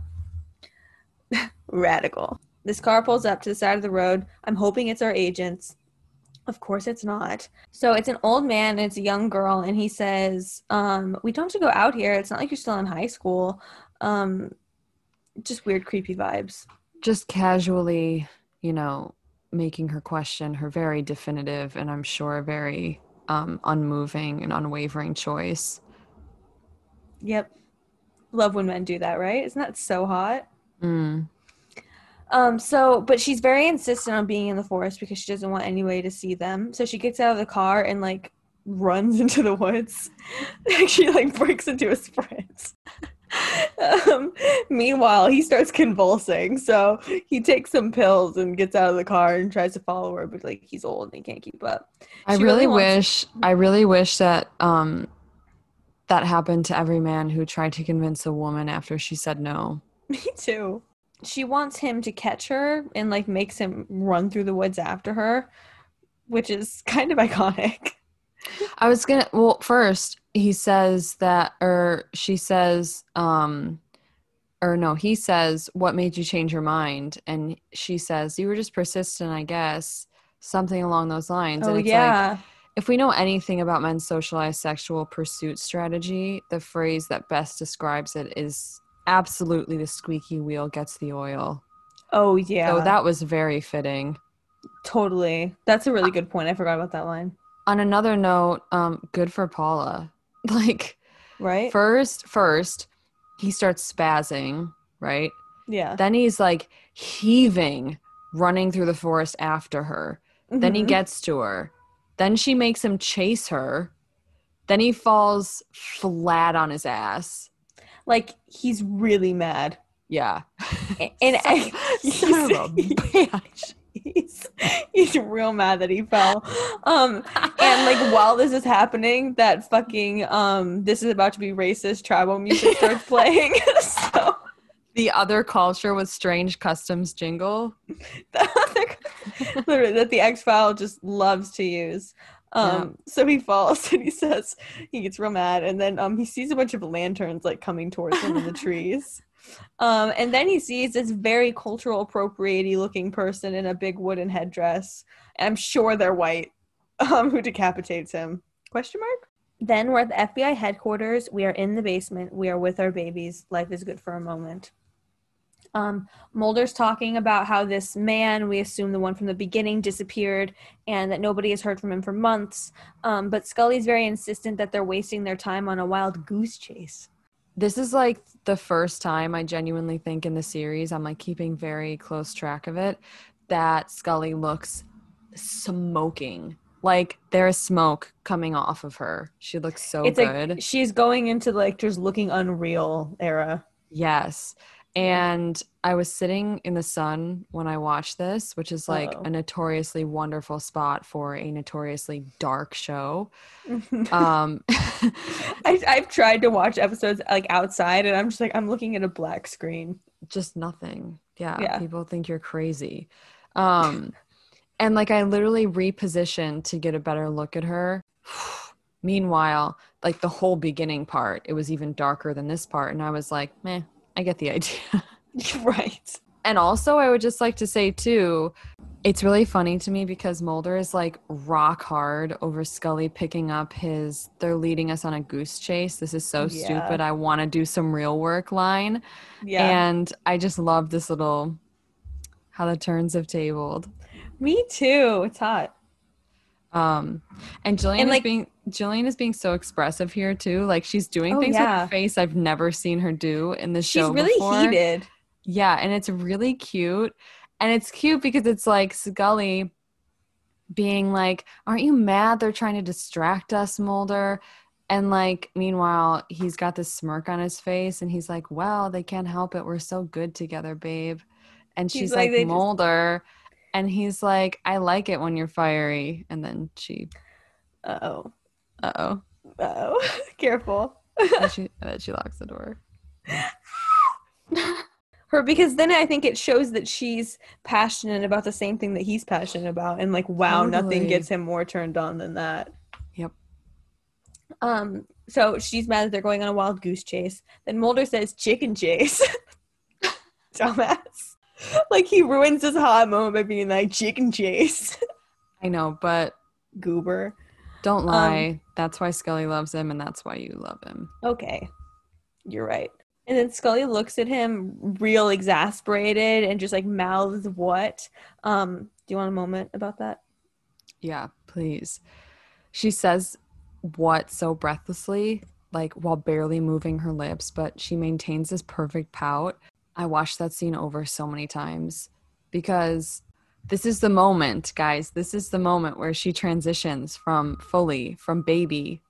Radical. This car pulls up to the side of the road. I'm hoping it's our agents. Of course it's not. So it's an old man and it's a young girl, and he says, um, We don't have to go out here. It's not like you're still in high school. Um, just weird, creepy vibes. Just casually, you know, making her question her very definitive and I'm sure very um unmoving and unwavering choice. Yep. Love when men do that, right? Isn't that so hot? Mm. Um, so, but she's very insistent on being in the forest because she doesn't want anybody to see them. So she gets out of the car and like runs into the woods. she like breaks into a sprint. Um, meanwhile, he starts convulsing. So he takes some pills and gets out of the car and tries to follow her, but like he's old and he can't keep up. I She really, really wants- wish I really wish that um that happened to every man who tried to convince a woman after she said no. Me too. She wants him to catch her and like makes him run through the woods after her, which is kind of iconic. I was gonna well first he says that or she says um or no he says what made you change your mind and she says you were just persistent I guess something along those lines Oh and it's like yeah. if we know anything about men's socialized sexual pursuit strategy the phrase that best describes it is absolutely the squeaky wheel gets the oil oh yeah. so that was very fitting totally. That's a really good point. I forgot about that line. on another note um good for Paula like Right? First, first, he starts spazzing, right? yeah. Then he's like heaving, running through the forest after her. Then he Mhm. gets to her. Then she makes him chase her. Then he falls flat on his ass. like he's really mad. Yeah. A- And I, Son of a bitch. He's, he's real mad that he fell. Um and like while this is happening, that fucking um this is about to be racist tribal music starts playing. so The other culture with strange customs jingle. the other literally that the X file just loves to use. Um, so he falls and he says he gets real mad, and then um he sees a bunch of lanterns like coming towards him in the trees. Um, and then he sees this very cultural appropriatey looking person in a big wooden headdress. I'm sure they're white. Um, who decapitates him? Question mark. Then we're at the FBI headquarters. We are in the basement. We are with our babies. Life is good for a moment. Um, Mulder's talking about how this man, we assume the one from the beginning, disappeared and that nobody has heard from him for months. Um, but Scully's very insistent that they're wasting their time on a wild goose chase. This is like the first time I genuinely think in the series, I'm like keeping very close track of it, that Scully looks smoking. Like there is smoke coming off of her. She looks so it's good. like she's going into like just looking unreal era. yes. And I was sitting in the sun when I watched this, which is like Uh-oh. a notoriously wonderful spot for a notoriously dark show. Um I, I've tried to watch episodes like outside, and I'm just like I'm looking at a black screen. just nothing. Yeah, Yeah. people think you're crazy. Um and like I literally repositioned to get a better look at her. Meanwhile, like the whole beginning part, it was even darker than this part and I was like, "Meh, I get the idea." right. and also, I would just like to say too, it's really funny to me because Mulder is like rock hard over Scully picking up his they're leading us on a goose chase. This is so Yeah. stupid. I want to do some real work line. Yeah. And I just love this little how the turns have tabled. Me too. It's hot. Um and Gillian And, is like- being Gillian is being so expressive here too. Like she's doing Oh, things with her face I've never seen her do in the show. She's really before. heated. Yeah, and it's really cute. And it's cute because it's like Scully being like, Aren't you mad they're trying to distract us, Mulder? And like, meanwhile, he's got this smirk on his face and he's like, Well, they can't help it. We're so good together, babe. And He's she's like, like, "They just- Mulder. And he's like, I like it when you're fiery. And then she, Uh oh. Uh oh. Uh oh. Careful. And she, and then she locks the door. Her because then I think it shows that she's passionate about the same thing that he's passionate about, and like wow, nothing gets him more turned on than that. Yep. Um. So she's mad that they're going on a wild goose chase. Then Mulder says chicken chase. Dumbass. Like he ruins his hot moment by being like chicken chase. I know, but Goober. Don't lie. that's why Scully loves him and that's why you love him. Okay. You're right. And then Scully looks at him real exasperated and just like mouths what. Um, do you want a moment about that? Yeah, please. She says what so breathlessly, like while barely moving her lips, but she maintains this perfect pout. I watched that scene over so many times because this is the moment, guys. This is the moment where she transitions from fully from baby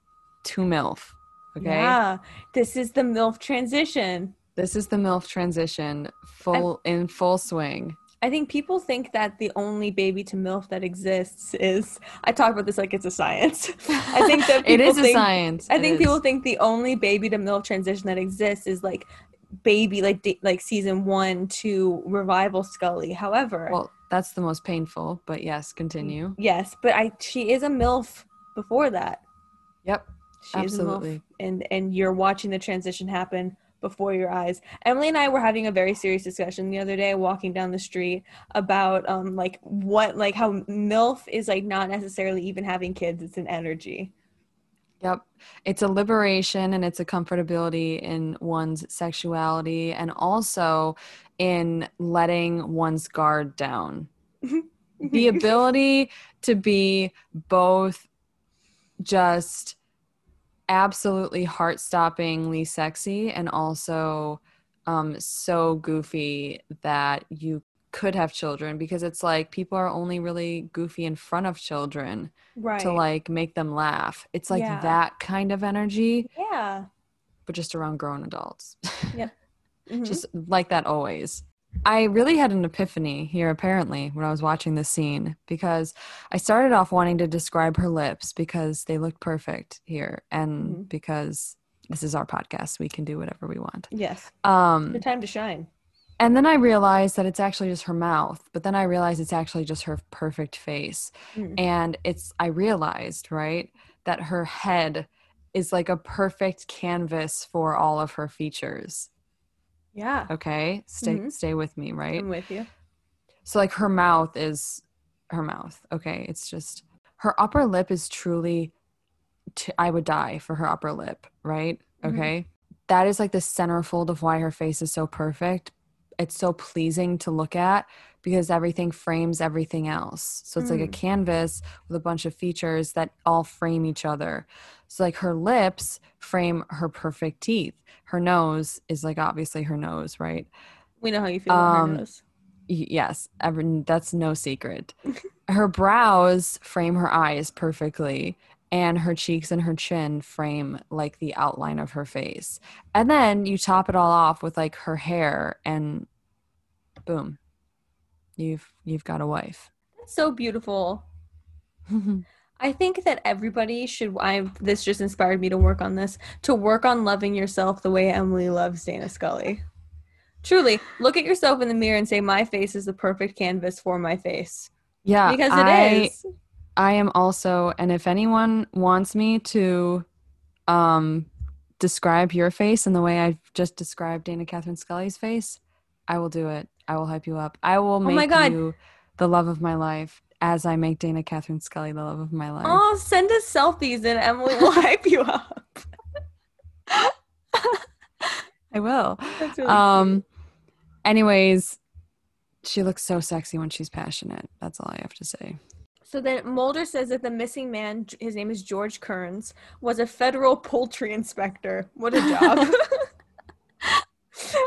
to MILF. Okay. Yeah. This is the MILF transition. This is the MILF transition full in full swing. I think people think that the only baby to MILF that exists is I talk about this like it's a science. I think that it people is a science. I It think is. people think the only baby to MILF transition that exists is like baby like like season 1 to revival Scully. However, Well, that's the most painful, but yes, continue. yes, but I she is a MILF before that. Yep. She is a MILF, Absolutely. and and you're watching the transition happen before your eyes. Emily and I were having a very serious discussion the other day walking down the street about um like what like how MILF is like not necessarily even having kids, it's an energy. Yep. It's a liberation and it's a comfortability in one's sexuality and also in letting one's guard down. The ability to be both just absolutely heart stoppingly sexy and also um, so goofy that you could have children because it's like people are only really goofy in front of children right. to like make them laugh. It's like Yeah. that kind of energy, yeah. but just around grown adults. Mhm. just like that always. I really had an epiphany here apparently when I was watching this scene because I started off wanting to describe her lips because they looked perfect here and Mhm. because this is our podcast, we can do whatever we want. yes. Um The time to shine. and then I realized that it's actually just her mouth, but then I realized it's actually just her perfect face. Mm. And it's, I realized, right, that her head is like a perfect canvas for all of her features. Yeah. Okay. Stay, Mhm. stay with me, right? I'm with you. So, like, her mouth is her mouth. Okay. It's just her upper lip is truly, t- I would die for her upper lip, right? Mhm. Okay. That is like the centerfold of why her face is so perfect. It's so pleasing to look at because everything frames everything else. So it's like a Mm. canvas with a bunch of features that all frame each other. So like her lips frame her perfect teeth. Her nose is like obviously her nose, right? We know how you feel about her Um, nose. Y- yes every, that's no secret her brows frame her eyes perfectly and her cheeks and her chin frame like the outline of her face and then you top it all off with like her hair and boom you've you've got a wife That's so beautiful. I think that everybody should. I this just inspired me to work on this. To work on loving yourself the way Emilie loves Dana Scully. Truly, look at yourself in the mirror and say, "My face is the perfect canvas for my face," yeah because it I, is. I am also and if anyone wants me to um describe your face in the way I've just described Dana Catherine Scully's face, I will do it. I will hype you up. I will make Oh my God. you the love of my life as I make Dana Catherine Scully the love of my life. Oh, send us selfies and Emilie will hype you up. I will. Really Um anyways, she looks so sexy when she's passionate. That's all I have to say. So then Mulder says that the missing man, his name is George Kearns, was a federal poultry inspector. What a job.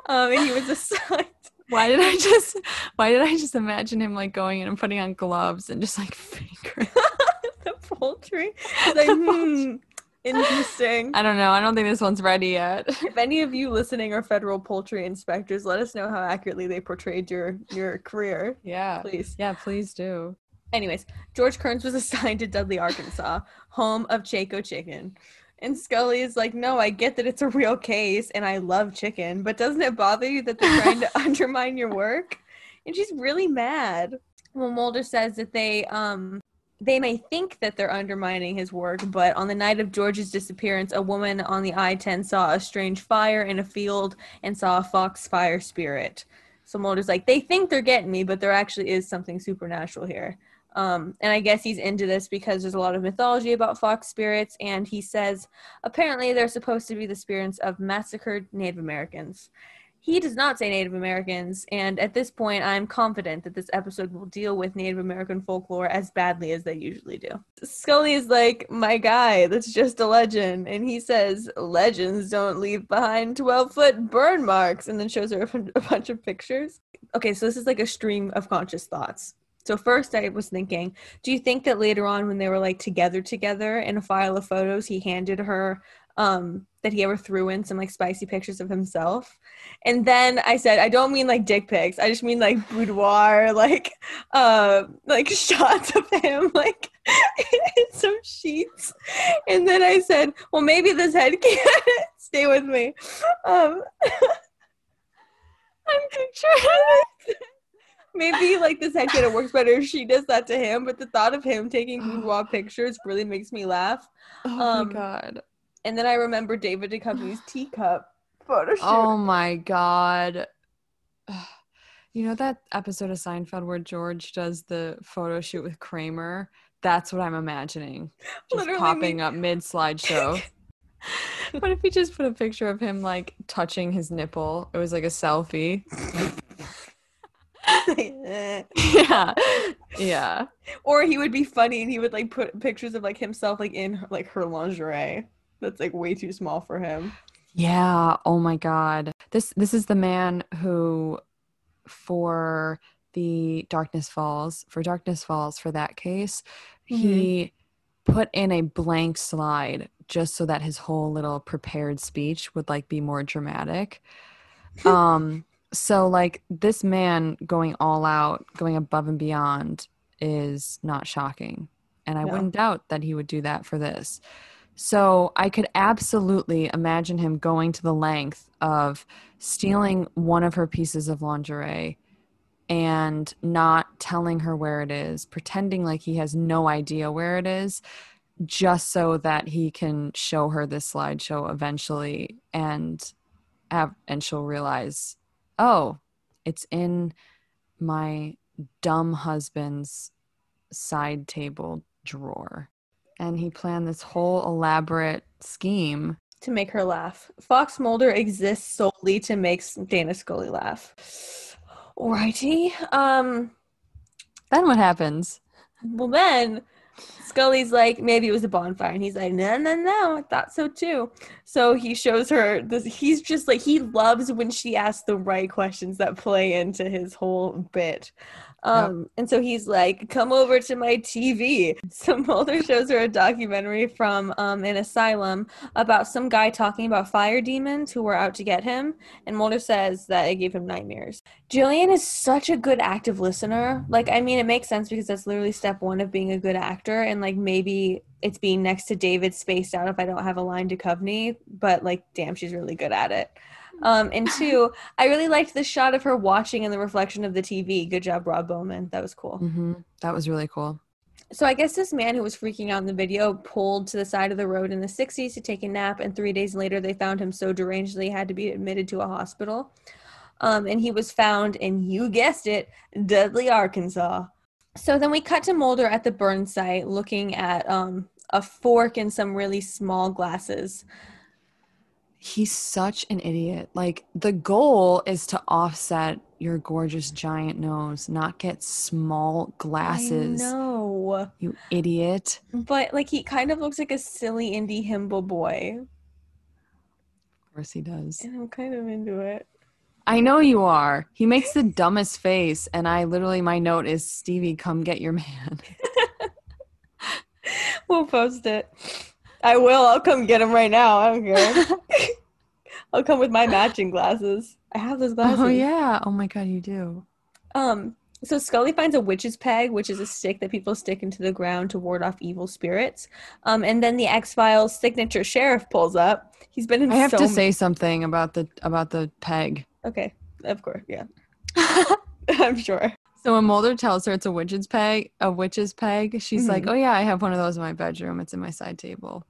um, and he was assigned Why did I just why did I just imagine him like going in and putting on gloves and just like fingering the poultry. Like, hmm, interesting. I don't know. I don't think this one's ready yet. If any of you listening are federal poultry inspectors, let us know how accurately they portrayed your your career, Yeah. please. Yeah, please do. Anyways, George Kearns was assigned to Dudley, Arkansas, home of Chaco Chicken. And Scully is like, no, I get that it's a real case and I love chicken, but doesn't it bother you that they're trying to undermine your work? And she's really mad. Well, Mulder says that they um they may think that they're undermining his work, but on the night of George's disappearance, a woman on the I-10 saw a strange fire in a field and saw a fox fire spirit. So Mulder's like, they think they're getting me, but there actually is something supernatural here. Um, and I guess he's into this because there's a lot of mythology about fox spirits, and he says apparently they're supposed to be the spirits of massacred Native Americans. He does not say Native Americans, and at this point, I'm confident that this episode will deal with Native American folklore as badly as they usually do. Scully is like, My guy, that's just a legend. And he says, Legends don't leave behind 12 foot burn marks, and then shows her a bunch of pictures. Okay, so this is like a stream of conscious thoughts. So first I was thinking, do you think that later on when they were like together together in a file of photos, he handed her um that he ever threw in some like spicy pictures of himself? And then I said, I don't mean like dick pics. I just mean like boudoir, like uh like shots of him like in some sheets. And then I said, well maybe this head can't stay with me. Um I'm picturing maybe like this head canon works better if she does that to him, but the thought of him taking boudoir pictures really makes me laugh. Oh Um, my god. And then I remember David Duchovny's teacup photo shoot. Oh my god. You know that episode of Seinfeld where George does the photo shoot with Kramer? That's what I'm imagining. Just Literally popping me- up mid slideshow. what if he just put a picture of him like touching his nipple? It was like a selfie. yeah. Yeah. or he would be funny and he would like put pictures of like himself like in like her lingerie. That's like way too small for him. Yeah. Oh my god. This this is the man who for the Darkness Falls, for Darkness Falls for that case, he put in a blank slide just so that his whole little prepared speech would like be more dramatic. um so like this man going all out, going above and beyond is not shocking. And I No. wouldn't doubt that he would do that for this. So I could absolutely imagine him going to the length of stealing one of her pieces of lingerie and not telling her where it is, pretending like he has no idea where it is, just so that he can show her this slideshow eventually and have and she'll realize, oh, it's in my dumb husband's side table drawer. And he planned this whole elaborate scheme. To make her laugh. Fox Mulder exists solely to make Dana Scully laugh. Alrighty. Um Then what happens? Well, then Scully's like, maybe it was a bonfire. And he's like, no, no, no, I thought so too. So he shows her this. He's just like, he loves when she asks the right questions that play into his whole bit. Um, And so he's like, come over to my TV. So Mulder shows her a documentary from um, an asylum about some guy talking about fire demons who were out to get him. And Mulder says that it gave him nightmares. Gillian is such a good active listener. Like, I mean, it makes sense because that's literally step one of being a good actor. And like, maybe it's being next to David spaced out if I don't have a line to Coveney, but like, damn, she's really good at it. Um, and two, I really liked the shot of her watching in the reflection of the TV. Good job, Rob Bowman. That was cool. hmm That was really cool. So I guess this man who was freaking out in the video pulled to the side of the road in the 60s to take a nap, and three days later they found him so deranged that he had to be admitted to a hospital. Um, and he was found in, you guessed it, Dudley, Arkansas. So then we cut to Mulder at the burn site looking at um, a fork and some really small glasses. He's such an idiot. Like, the goal is to offset your gorgeous giant nose, not get small glasses. No. You idiot. But like he kind of looks like a silly indie himbo boy. Of course he does. And I'm kind of into it. I know you are. He makes the dumbest face, and I literally my note is Stephee, come get your man. we'll post it. I will. I'll come get him right now. I don't care. I'll come with my matching glasses. I have those glasses. Oh yeah. Oh my god, you do. Um. So Scully finds a witch's peg, which is a stick that people stick into the ground to ward off evil spirits. Um. And then the X Files signature sheriff pulls up. He's been in. I have so to m- say something about the about the peg. Okay. Of course. Yeah. I'm sure. So when Mulder tells her it's a witch's peg, a witch's peg, she's like, Mhm. "Oh yeah, I have one of those in my bedroom. It's in my side table."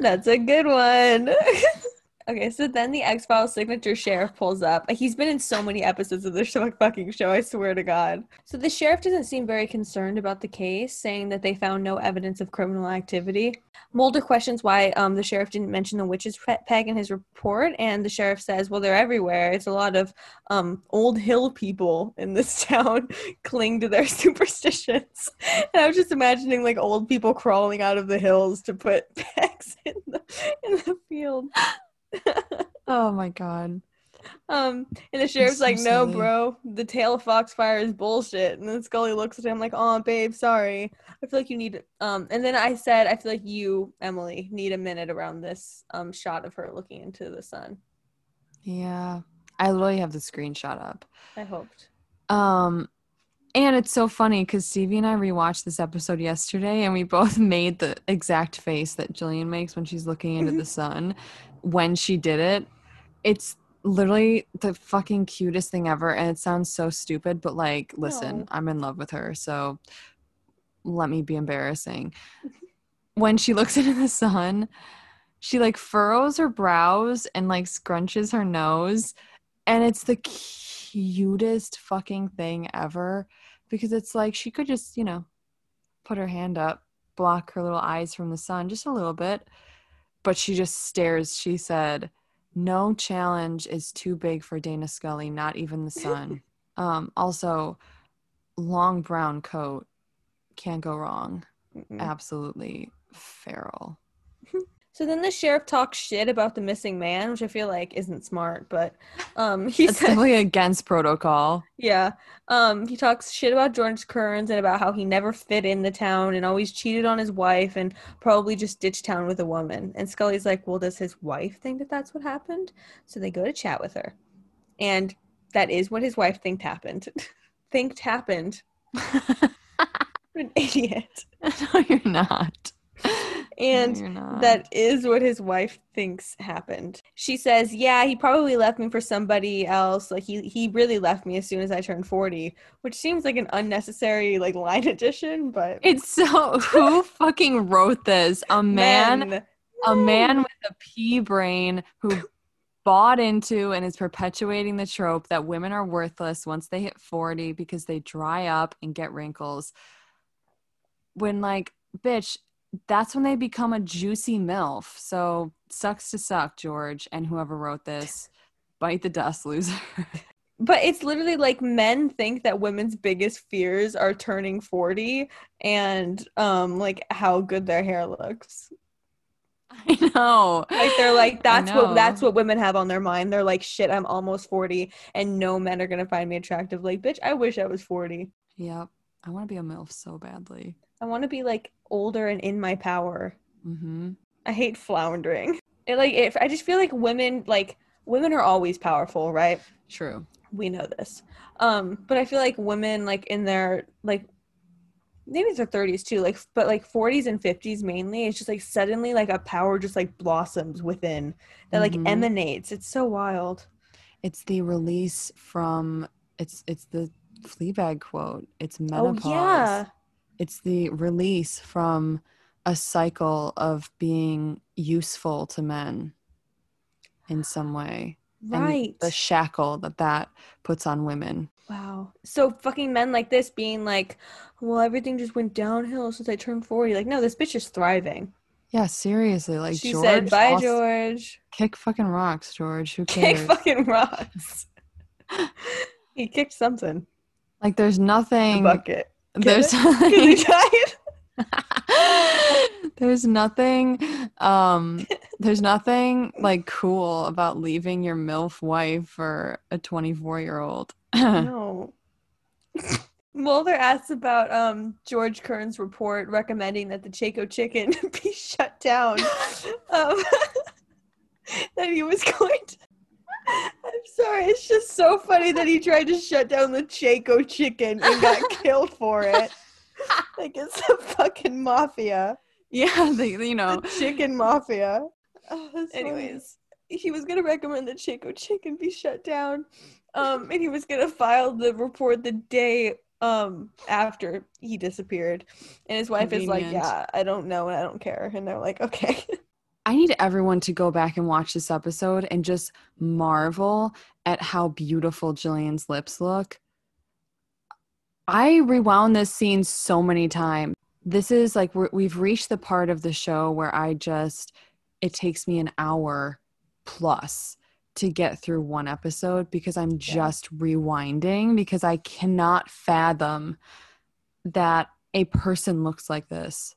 That's a good one. okay, so then the X Files signature sheriff pulls up. He's been in so many episodes of this fucking show, I swear to God. So the sheriff doesn't seem very concerned about the case, saying that they found no evidence of criminal activity. Mulder questions why um, the sheriff didn't mention the witch's peg in his report, and the sheriff says, "Well, they're everywhere. It's a lot of um, old hill people in this town cling to their superstitions." And I was just imagining like old people crawling out of the hills to put pegs in the in the field. Oh my god. Um, and the sheriff's so like, "No, silly. bro, the tale of Foxfire is bullshit." And then Scully looks at him like, "Oh, babe, sorry. I feel like you need." Um, and then I said, "I feel like you, Emilie, need a minute around this um shot of her looking into the sun." Yeah. I literally have the screenshot up. I hoped. Um and it's so funny because Stephee and I rewatched this episode yesterday and we both made the exact face that Gillian makes when she's looking into the sun when she did it. It's literally the fucking cutest thing ever and it sounds so stupid, but like, listen. I'm in love with her, so let me be embarrassing. when she looks into the sun, she like furrows her brows and like scrunches her nose and it's the cutest fucking thing ever because it's like she could just you know put her hand up block her little eyes from the sun just a little bit but she just stares. She said no challenge is too big for dana scully not even the sun. Um also long brown coat can't go wrong. Mm-mm. absolutely feral So then the sheriff talks shit about the missing man, which I feel like isn't smart, but um he it's definitely against protocol Yeah. Um, he talks shit about George Kearns and about how he never fit in the town and always cheated on his wife and probably just ditched town with a woman. And Scully's like, Well, does his wife think that that's what happened? So they go to chat with her. And that is what his wife thinked happened. thinked happened. An idiot. no you're not And No, that is what his wife thinks happened. She says, "Yeah, he probably left me for somebody else. Like he he really left me as soon as I turned 40." Which seems like an unnecessary like line addition, but It's so who fucking wrote this? A man, Men. a man with a pea brain who bought into and is perpetuating the trope that women are worthless once they hit 40 because they dry up and get wrinkles. When like, bitch, that's when they become a juicy MILF. So sucks to suck, George, and whoever wrote this. Bite the dust, loser. But it's literally like men think that women's biggest fears are turning 40 and um like how good their hair looks. I know. Like they're like that's what that's what women have on their mind. They're like shit, I'm almost 40 and no men are going to find me attractive. Like bitch, I wish I was 40. Yep. I want to be a MILF so badly. I want to be like older and in my power. Mm-hmm. I hate floundering. It like if I just feel like women like women are always powerful, right? True. We know this. Um, but I feel like women like in their like maybe it's their 30s too, like but like 40s and 50s mainly, it's just like suddenly like a power just like blossoms within that like Mhm. emanates. It's so wild. It's the release from it's it's the Fleabag quote. It's menopause. Oh yeah. It's the release from a cycle of being useful to men in some way. And Right. the shackle that that puts on women. Wow. So fucking men like this being like, well, everything just went downhill since I turned 40. Like, no, this bitch is thriving. Yeah, seriously. Like she George, said, bye, also- George. Kick fucking rocks, George. Who cares? Kick fucking rocks. he kicked something. like there's The nothing. bucket. There's Because he died. there's nothing um There's nothing like cool about leaving your MILF wife for a 24 year old. no. Mulder asks about um, George Kearns' report recommending that the Chaco chicken be shut down. um, that he was going to. I'm sorry, it's just so funny that he tried to shut down the Chaco chicken and got killed for it. like it's the fucking mafia. Yeah, they, you know, the chicken mafia. Oh, Anyways, funny. he was gonna recommend that Chaco chicken be shut down, um, and he was gonna file the report the day um after he disappeared, and his wife Convenient. is like, "Yeah, I don't know, and I don't care," and they're like, "Okay." I need everyone to go back and watch this episode and just marvel at how beautiful Gillian's lips look. I rewound this scene so many times. This is like we have reached the part of the show where I just, it takes me an hour plus to get through one episode because I'm just yeah. rewinding because I cannot fathom that a person looks like this.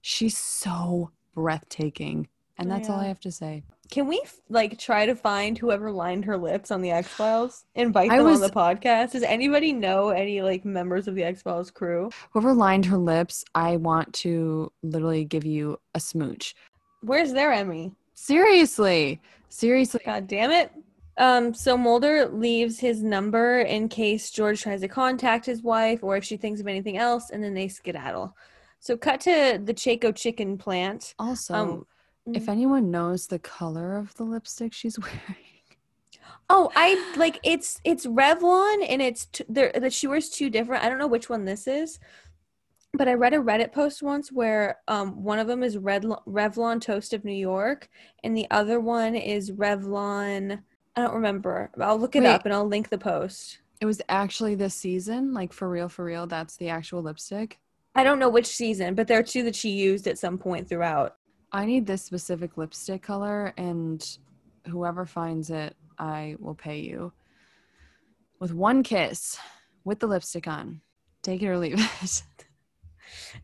She's so breathtaking. And that's yeah. all I have to say. Can we like try to find whoever lined her lips on the X Files? Invite them was, on the podcast. Does anybody know any like members of the X Files crew? Whoever lined her lips, I want to literally give you a smooch. Where's their Emmy? Seriously, seriously. God damn it. Um, so Mulder leaves his number in case George tries to contact his wife or if she thinks of anything else, and then they skedaddle. So cut to the Chaco chicken plant. Also, um, if mm. anyone knows the color of the lipstick she's wearing. Oh, I like it's it's Revlon and it's t- there that she wears two different. I don't know which one this is, but I read a Reddit post once where um one of them is Red Revlon Toast of New York and the other one is Revlon. I don't remember. I'll look it Wait, up and I'll link the post. It was actually this season, like for real, for real. That's the actual lipstick. I don't know which season, but there are two that she used at some point throughout. I need this specific lipstick color, and whoever finds it, I will pay you with one kiss with the lipstick on. Take it or leave it.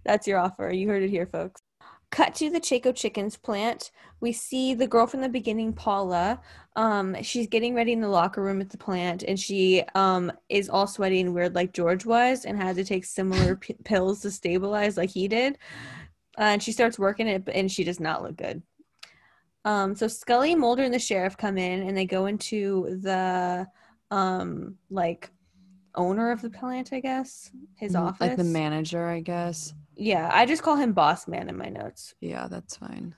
That's your offer. You heard it here, folks. Cut to the Chaco Chickens plant. We see the girl from the beginning, Paula. Um, she's getting ready in the locker room at the plant, and she um is all sweaty and weird, like George was, and had to take similar p- pills to stabilize, like he did. Uh, and she starts working it, and she does not look good. Um, so Scully, Mulder, and the sheriff come in, and they go into the um, like owner of the plant, I guess, his mm, office, like the manager, I guess. Yeah, I just call him Boss Man in my notes. Yeah, that's fine.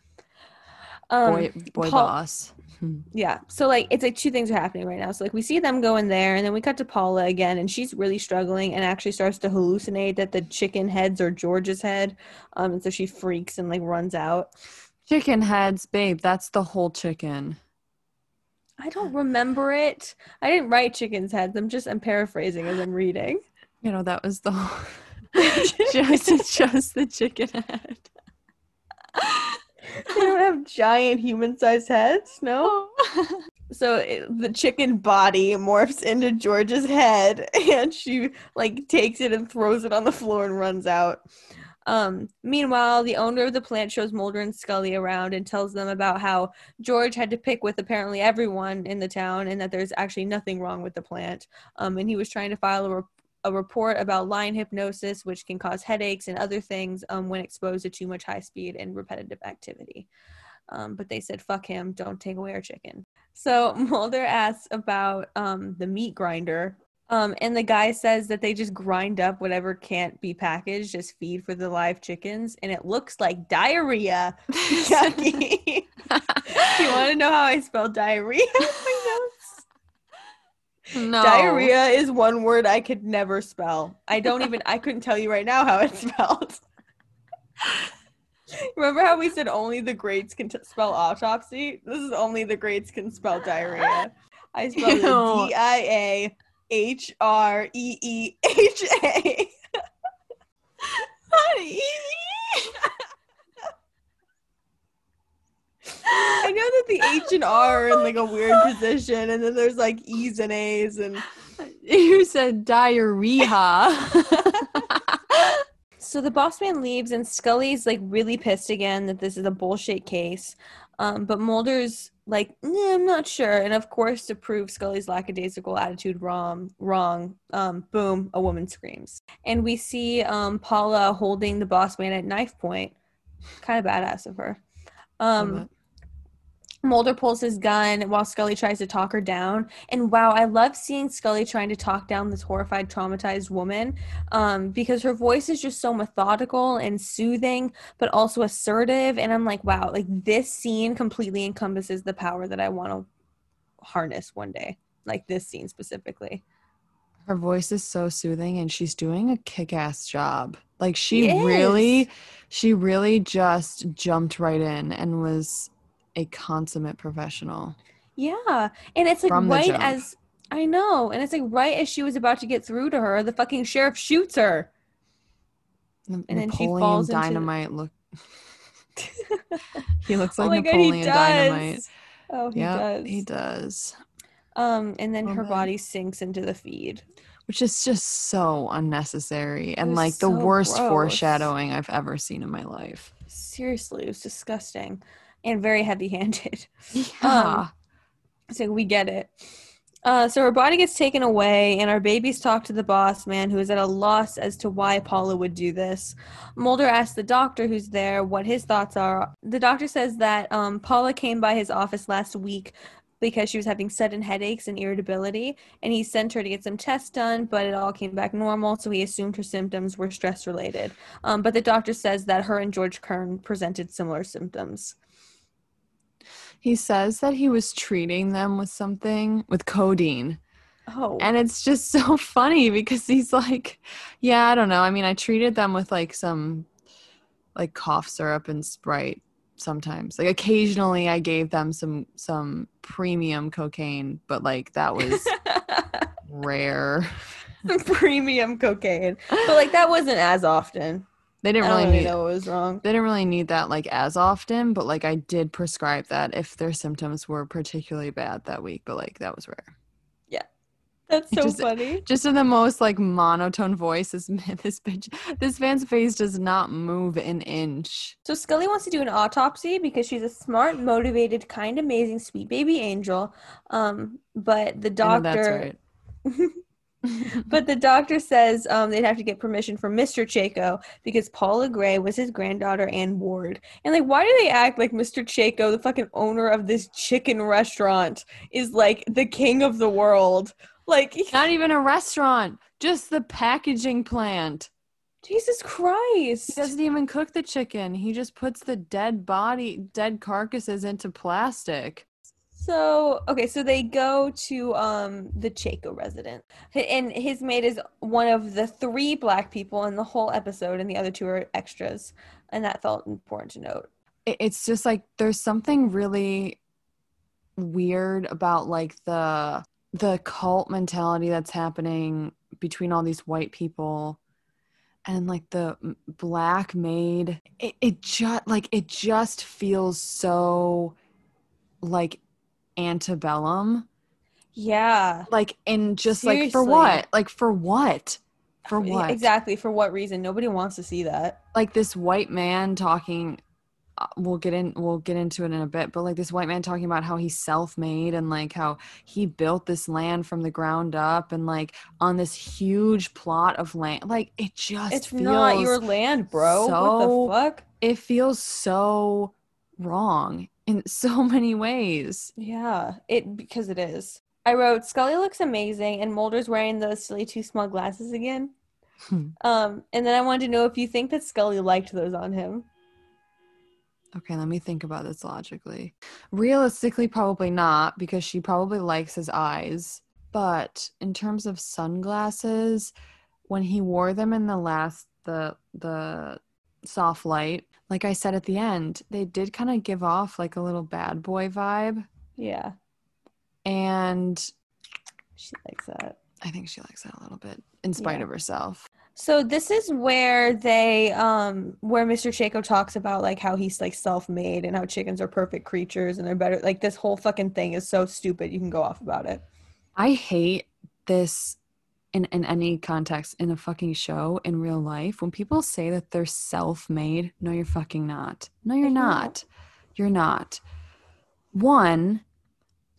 Um, boy, boy Paul- boss. Yeah. So like it's like two things are happening right now. So like we see them go in there and then we cut to Paula again and she's really struggling and actually starts to hallucinate that the chicken heads are George's head. Um and so she freaks and like runs out. Chicken heads, babe, that's the whole chicken. I don't remember it. I didn't write chicken's heads. I'm just I'm paraphrasing as I'm reading. You know, that was the whole just just the chicken head they don't have giant human-sized heads, no. so it, the chicken body morphs into George's head, and she like takes it and throws it on the floor and runs out. Um, meanwhile, the owner of the plant shows Mulder and Scully around and tells them about how George had to pick with apparently everyone in the town and that there's actually nothing wrong with the plant. Um, and he was trying to file a, a report about line hypnosis, which can cause headaches and other things um, when exposed to too much high speed and repetitive activity. Um, but they said, fuck him, don't take away our chicken. So Mulder asks about um, the meat grinder. Um, and the guy says that they just grind up whatever can't be packaged, just feed for the live chickens, and it looks like diarrhea. Do you want to know how I spell diarrhea? No. Diarrhea is one word I could never spell. I don't even I couldn't tell you right now how it's spelled. Remember how we said only the greats can t- spell autopsy? This is only the greats can spell diarrhea. I spelled it D I A H R E E H A. Honey. I know that the H and R are in like a weird position, and then there's like E's and A's, and you said diarrhea. so the boss man leaves, and Scully's like really pissed again that this is a bullshit case. Um, but Mulder's like, "Nah, I'm not sure. And of course, to prove Scully's lackadaisical attitude wrong, wrong, um, boom, a woman screams. And we see um, Paula holding the boss man at knife point. Kind of badass of her. Um. Mulder pulls his gun while Scully tries to talk her down. And wow, I love seeing Scully trying to talk down this horrified, traumatized woman um, because her voice is just so methodical and soothing, but also assertive. And I'm like, wow, like this scene completely encompasses the power that I want to harness one day. Like this scene specifically. Her voice is so soothing and she's doing a kick-ass job. Like She really she really just jumped right in and was a consummate professional. Yeah. And it's like right as I know. And it's like right as she was about to get through to her, the fucking sheriff shoots her. And then she falls into- Dynamite look he looks oh like Napoleon Dynamite. Oh, he yeah, does. he does. Um, and then Well her body sinks into the feed. Which is just so unnecessary and like the worst gross. foreshadowing I've ever seen in my life. Seriously, it was disgusting and very heavy-handed. Yeah. So we get it. Uh, so her body gets taken away, and our babies talk to the boss man, who is at a loss as to why Paula would do this. Mulder asks the doctor who's there what his thoughts are. The doctor says that um, Paula came by his office last week because she was having sudden headaches and irritability, and he sent her to get some tests done, but it all came back normal, so he assumed her symptoms were stress related. Um, but the doctor says that her and George Kearns presented similar symptoms. He says that he was treating them with something with codeine. Oh, And it's just so funny because he's like, yeah, I don't know. I mean, I treated them with like some like cough syrup and Sprite sometimes. Like occasionally I gave them some some premium cocaine, but like that was rare. premium cocaine. But like that wasn't as often. They didn't really need know what was wrong. they didn't really need that like as often, but like I did prescribe that if their symptoms were particularly bad that week, but like that was rare. Yeah. That's so just- funny. Just in the most like monotone voice, this this bitch, this man's face does not move an inch. So Scully wants to do an autopsy because she's a smart, motivated, kind, amazing, sweet baby angel. Um, but the know that's doctor, right. but the doctor says um, they'd have to get permission from Mr. Chaco because Paula Gray was his granddaughter and ward. And like, why do they act like Mr. Chaco, the fucking owner of this chicken restaurant, is like the king of the world? Like, Not even a restaurant, just the packaging plant. Jesus Christ! He doesn't even cook the chicken. He just puts the dead body, dead carcasses into plastic. So okay, so they go to um the Chaco resident, and his maid is one of the three black people in the whole episode, and the other two are extras, and that felt important to note. It's just like there's something really weird about like the the cult mentality that's happening between all these white people and like the black maid it, it just like it just feels so like antebellum Yeah, like and just like for what like for what for what exactly? For what reason? Nobody wants to see that. like this white man talking uh, we'll get in we'll get into it in a bit but like this white man talking about how he's self-made and like how he built this land from the ground up and like on this huge plot of land like it just It's feels not your land, bro. so- what the fuck? it feels so wrong in so many ways Yeah, it because it is. I wrote Scully looks amazing, and Mulder's wearing those silly too small glasses again. Hmm. Um, and then I wanted to know if you think that Scully liked those on him. Okay, let me think about this logically. Realistically, probably not because she probably likes his eyes. But in terms of sunglasses, when he wore them in the last the the soft light, like I said at the end, they did kind of give off like a little bad boy vibe. Yeah, And she likes that. I think she likes that a little bit in spite Yeah. of herself. So this is where they um where Mr. Chaco talks about like how he's like self-made and how chickens are perfect creatures and they're better like this whole fucking thing is so stupid. You can go off about it. I hate this in, in any context in a fucking show in real life. When people say that they're self made, no, you're fucking not. No, you're mm-hmm. not. You're not. one,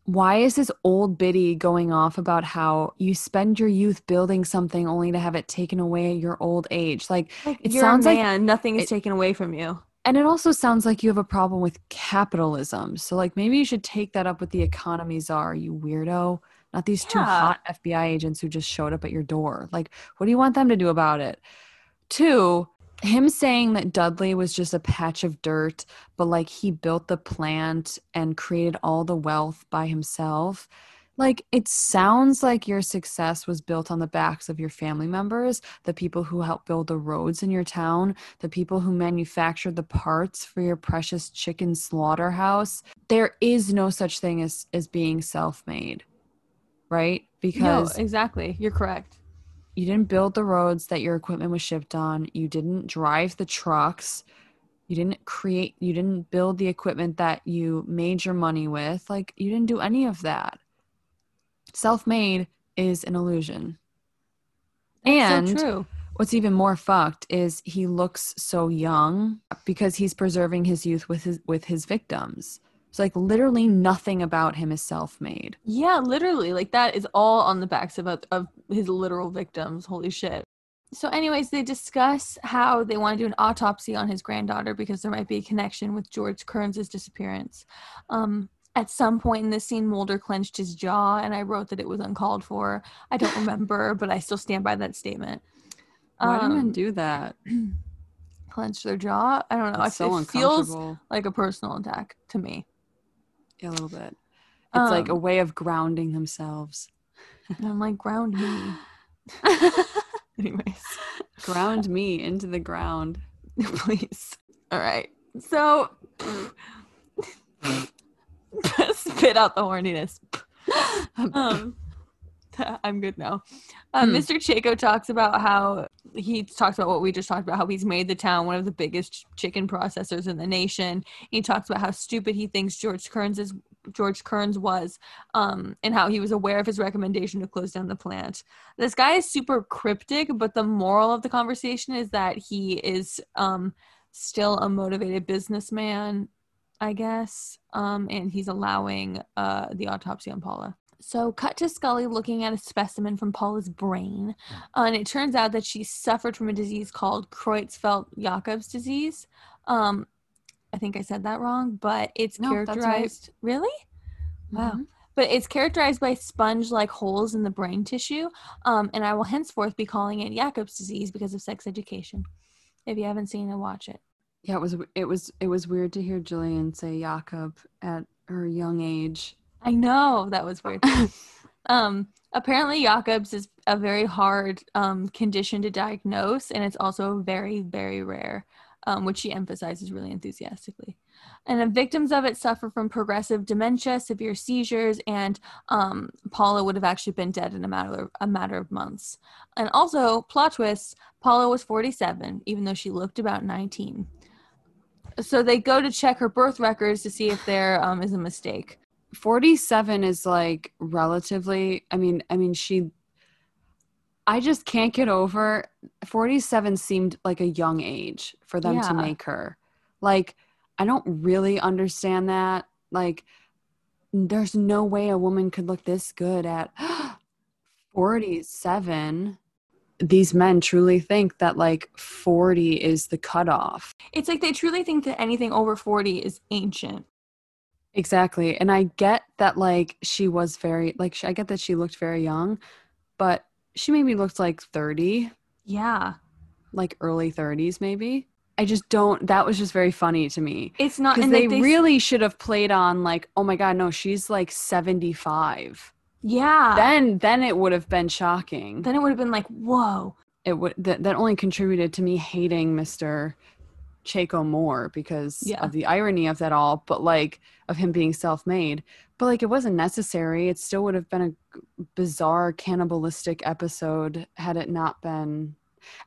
why is this old biddy going off about how you spend your youth building something only to have it taken away at your old age? Like, Like it sounds a like nothing is it- taken away from you. and it also sounds like you have a problem with capitalism. So like maybe you should take that up with the economy czar, you weirdo. Not these two hot FBI agents who just showed up at your door. Like, what do you want them to do about it? Two, him saying that Dudley was just a patch of dirt, but like he built the plant and created all the wealth by himself. Like, it sounds like your success was built on the backs of your family members, the people who helped build the roads in your town, the people who manufactured the parts for your precious chicken slaughterhouse. There is no such thing as, as being self made, right? Because no, exactly. You're correct. you didn't build the roads that your equipment was shipped on you didn't drive the trucks you didn't create you didn't build the equipment that you made your money with like you didn't do any of that self-made is an illusion and so true. what's even more fucked is he looks so young because he's preserving his youth with his with his victims it's like literally nothing about him is self-made Yeah, literally. Like that is all on the backs of of his literal victims. Holy shit. So, anyways, they discuss how they want to do an autopsy on his granddaughter because there might be a connection with George Kearns' disappearance. Um, at some point in this scene, Mulder clenched his jaw, and I wrote that it was uncalled for. I don't remember, but I still stand by that statement. why do men Um, do that clench their jaw? I don't know. it's I, so it feels like a personal attack to me. Yeah, a little bit. It's like a Um, way of grounding themselves. And I'm like, ground me. Anyways. Ground me into the ground. please. All right. So spit out the horniness. um, I'm good now. Um, Hmm. Mr. Chaco talks about how he talks about what we just talked about, how he's made the town one of the biggest chicken processors in the nation. He talks about how stupid he thinks George Kearns is George Kearns was, um, and how he was aware of his recommendation to close down the plant. This guy is super cryptic, but the moral of the conversation is that he is um, still a motivated businessman, I guess, um, and he's allowing uh, the autopsy on Paula. So, cut to Scully looking at a specimen from Paula's brain, uh, and it turns out that she suffered from a disease called Creutzfeldt-Jakob's disease. Um, I think I said that wrong, but it's No, that's right. characterized. Really? Wow. Mhm. But it's characterized by sponge-like holes in the brain tissue, um, and I will henceforth be calling it Jacob's disease because of sex education. If you haven't seen it, watch it. Yeah, it was it was it was weird to hear Gillian say Jacob at her young age. I know that was weird. um, apparently, Jacobs is a very hard um, condition to diagnose, and it's also very, very rare, um, which she emphasizes really enthusiastically. And the victims of it suffer from progressive dementia, severe seizures, and um, Paula would have actually been dead in a matter of, a matter of months. And also, plot twist: Paula was 47, even though she looked about 19. So they go to check her birth records to see if there um, is a mistake. 47 is like relatively I mean I mean she I just can't get over 47 seemed like a young age for them Yeah. to make her. Like I don't really understand that. Like there's no way a woman could look this good at 47. These men truly think that like 40 is the cutoff. It's like they truly think that anything over 40 is ancient. Exactly. And I get that like she was very like I get that she looked very young, but she maybe looked like 30, Yeah. like early 30s maybe. I just don't that was just very funny to me. It's not and they, like, really should have played on like, "Oh my god, no, she's like 75." Yeah. Then, Then then it would have been shocking. then it would have been like, whoa. It would that, that only contributed to me hating Mr. Chaco more because Yeah. of the irony of that all, but like of him being self-made. But like it wasn't necessary. It still would have been a bizarre cannibalistic episode had it not been.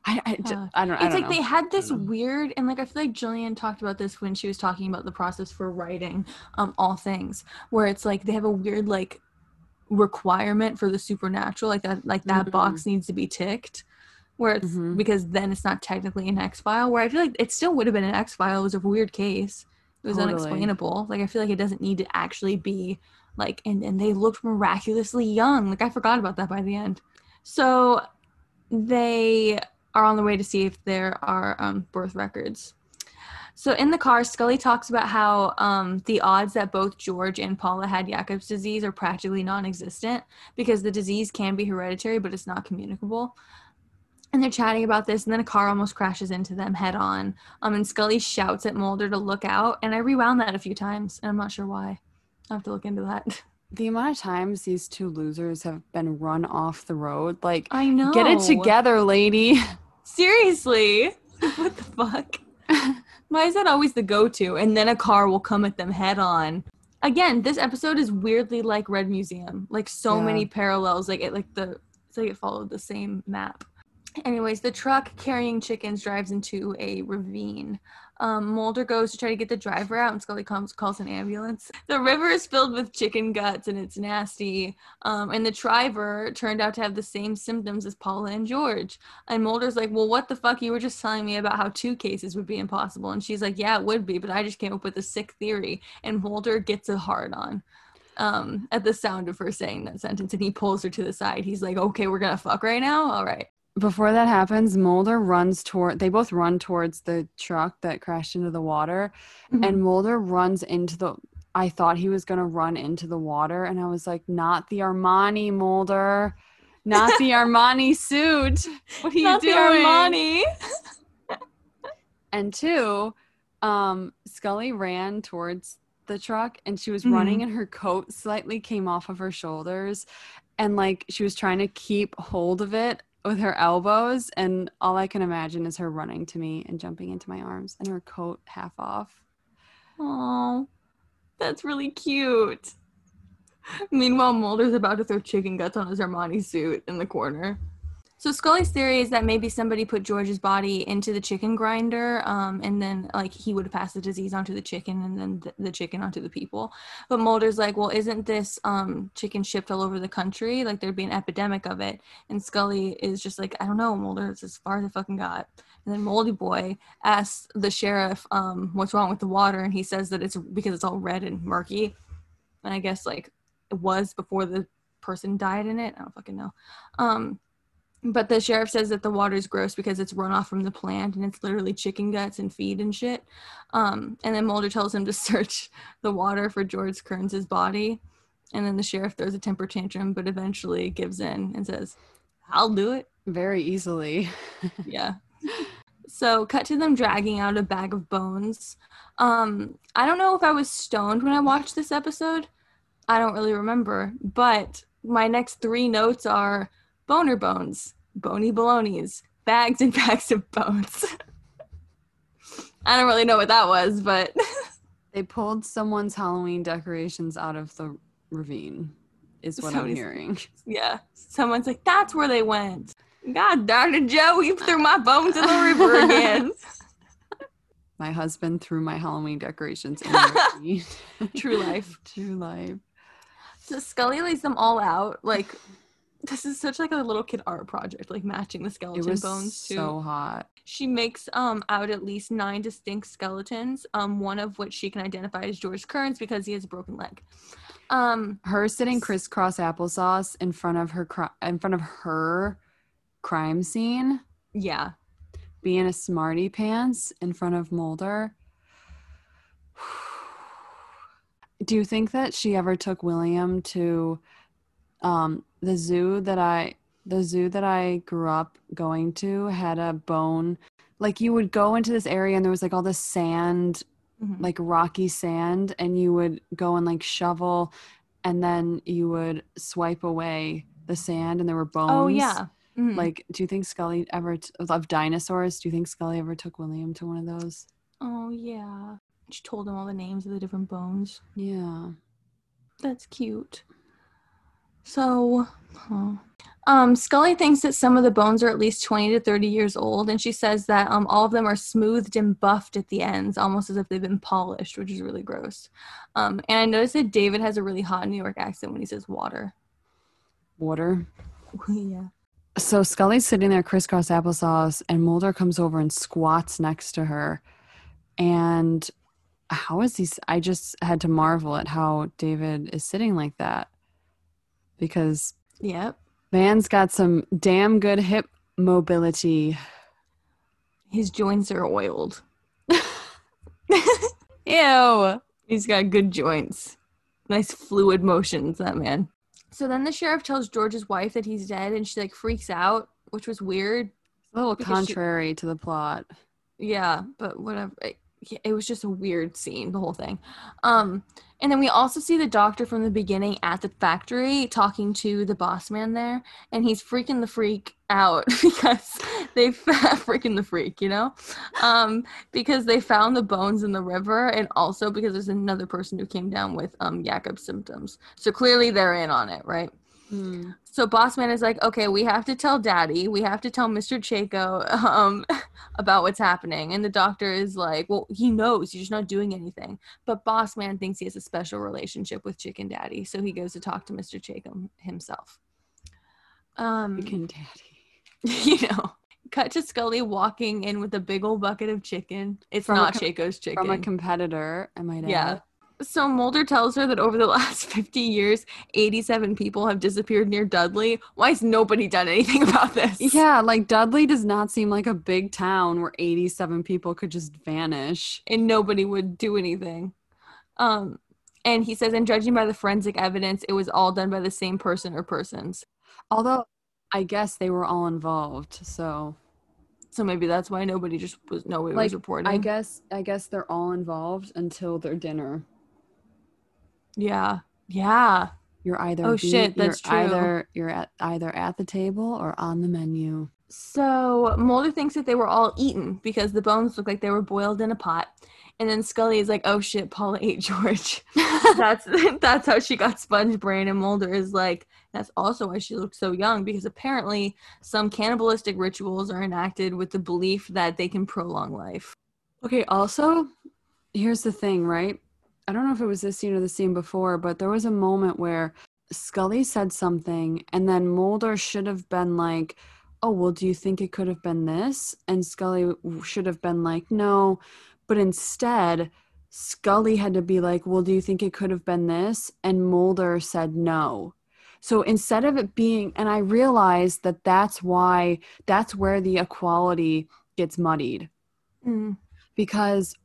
I I, Uh, I don't. I It's don't like know. they had this weird, and like I feel like Gillian talked about this when she was talking about the process for writing um, all things, where it's like they have a weird like requirement for the supernatural, like that, like that Mhm. box needs to be ticked, where it's Mhm. because then it's not technically an X file. Where I feel like it still would have been an X file. It was a weird case. It was Totally. unexplainable. Like I feel like it doesn't need to actually be like and and they looked miraculously young. Like I forgot about that by the end. So they are on the way to see if there are um, birth records. So in the car, Scully talks about how um, the odds that both George and Paula had Jacob's disease are practically non-existent because the disease can be hereditary, but it's not communicable. And they're chatting about this, and then a car almost crashes into them head on. Um, and Scully shouts at Mulder to look out, and I rewound that a few times, and I'm not sure why. I have to look into that. The amount of times these two losers have been run off the road, like, I know. get it together, lady. Seriously, what the fuck? Why is that always the go-to? And then a car will come at them head on. Again, this episode is weirdly like Red Museum. Like so Yeah. many parallels. Like it like the it's like it followed the same map. Anyways, the truck carrying chickens drives into a ravine. Um, Mulder goes to try to get the driver out, and Scully comes calls an ambulance. The river is filled with chicken guts, and it's nasty. Um, and the driver turned out to have the same symptoms as Paula and George. And Mulder's like, Well, what the fuck? You were just telling me about how two cases would be impossible. And she's like, Yeah, it would be, but I just came up with a sick theory. And Mulder gets a hard on um, at the sound of her saying that sentence. And he pulls her to the side. He's like, Okay, we're gonna fuck right now? All right. Before that happens, Mulder runs toward, they both run towards the truck that crashed into the water. and Mulder runs into the I thought he was gonna run into the water and I was like, not the Armani Mulder. Not the Armani suit. What are you Not the doing? Armani. And two, um, Scully ran towards the truck and she was running and her coat slightly came off of her shoulders and like she was trying to keep hold of it with her elbows and all I can imagine is her running to me and jumping into my arms and her coat half off. Oh, that's really cute. Meanwhile, Mulder's about to throw chicken guts on his Armani suit in the corner. So Scully's theory is that maybe somebody put George's body into the chicken grinder, um, and then like he would pass the disease onto the chicken, and then the, the chicken onto the people. But Mulder's like, well, isn't this um, chicken shipped all over the country? Like there'd be an epidemic of it. And Scully is just like, I don't know, Mulder. It's as far as I fucking got. And then Moldy Boy asks the sheriff, um, what's wrong with the water, and he says that it's because it's all red and murky. And I guess like it was before the person died in it. I don't fucking know. Um, but the sheriff says that the water is gross because it's runoff from the plant and it's literally chicken guts and feed and shit. Um, and then Mulder tells him to search the water for George Kearns' body. And then the sheriff throws a temper tantrum, but eventually gives in and says, I'll do it. Very easily. Yeah. So cut to them dragging out a bag of bones. Um, I don't know if I was stoned when I watched this episode. I don't really remember. But my next three notes are boner bones, bony balonies, bags and bags of bones. I don't really know what that was, but They pulled someone's Halloween decorations out of the ravine, is what I'm hearing. yeah. Someone's like, that's where they went. God darn it, Joe, you threw my bones in the river again. My husband threw my Halloween decorations in the ravine. True life. True life. So Scully lays them all out. Like this is such like a little kid art project, like matching the It skeleton was bones too. so hot. She makes um out at least nine distinct skeletons, um, one of which she can identify as George Kearns because he has a broken leg. Um, Her sitting crisscross applesauce in front of her cri- in front of her crime scene, yeah. being a smarty pants in front of Mulder. Do you think that she ever took William to um, the zoo that I the zoo that I grew up going to had a bone like you would go into this area and there was like all this sand Mhm. like rocky sand and you would go and like shovel and then you would swipe away the sand and there were bones Oh yeah. Mhm. like do you think scully ever t- of dinosaurs do you think scully ever took william to one of those oh yeah. She told him all the names of the different bones. yeah That's cute. So, huh. um, Scully thinks that some of the bones are at least 20 to 30 years old, and she says that um, all of them are smoothed and buffed at the ends, almost as if they've been polished, which is really gross. Um, and I noticed that David has a really hot New York accent when he says water. water yeah. so scully's sitting there crisscross applesauce and mulder comes over and squats next to her and how is he? I just had to marvel at how David is sitting like that because Yep. man's got some damn good hip mobility. His joints are oiled. Ew. He's got good joints. Nice fluid motions, that man. So then the sheriff tells George's wife that he's dead and she like freaks out, which was weird. A little Because she- contrary to the plot. Yeah, but whatever. It, it was just a weird scene, the whole thing. Um, and then we also see the doctor from the beginning at the factory talking to the boss man there, and he's freaking the freak out because they freaking the freak, you know, um, because they found the bones in the river, and also because there's another person who came down with um symptoms. So clearly they're in on it, right? Hmm. So Bossman is like, okay, we have to tell Daddy, we have to tell Mr. Chaco um, about what's happening, and the doctor is like, well, he knows, he's just not doing anything. But Bossman thinks he has a special relationship with Chicken Daddy, so he goes to talk to Mr. Chaco himself. Um, Chicken daddy. you know, cut to Scully walking in with a big old bucket of chicken. It's From not com- Chaco's chicken. From a competitor, I might add. Yeah. So Mulder tells her that over the last 50 years, 87 people have disappeared near Dudley. Why has nobody done anything about this? Yeah, like Dudley does not seem like a big town where 87 people could just vanish. And nobody would do anything. Um, and he says, and judging by the forensic evidence, it was all done by the same person or persons. Although I guess they were all involved, so So maybe that's why nobody just was nobody Like, was reporting. I guess I guess they're all involved until their dinner. Yeah. Yeah. You're either Oh, be- shit, that's you're true. Either you're at either at the table or on the menu. So Mulder thinks that they were all eaten because the bones look like they were boiled in a pot. And then Scully is like, "Oh shit, Paula ate George." that's that's how she got sponge brain. And Mulder is like, "That's also why she looked so young because apparently some cannibalistic rituals are enacted with the belief that they can prolong life." Okay, also, here's the thing, right? I don't know if it was this scene or the scene before, but there was a moment where Scully said something and then Mulder should have been like, "Oh, well, do you think it could have been this?" And Scully should have been like, "No." But instead, Scully had to be like, "Well, do you think it could have been this?" And Mulder said no. So instead of it being, and I realized that that's why, that's where the equality gets muddied Mm. because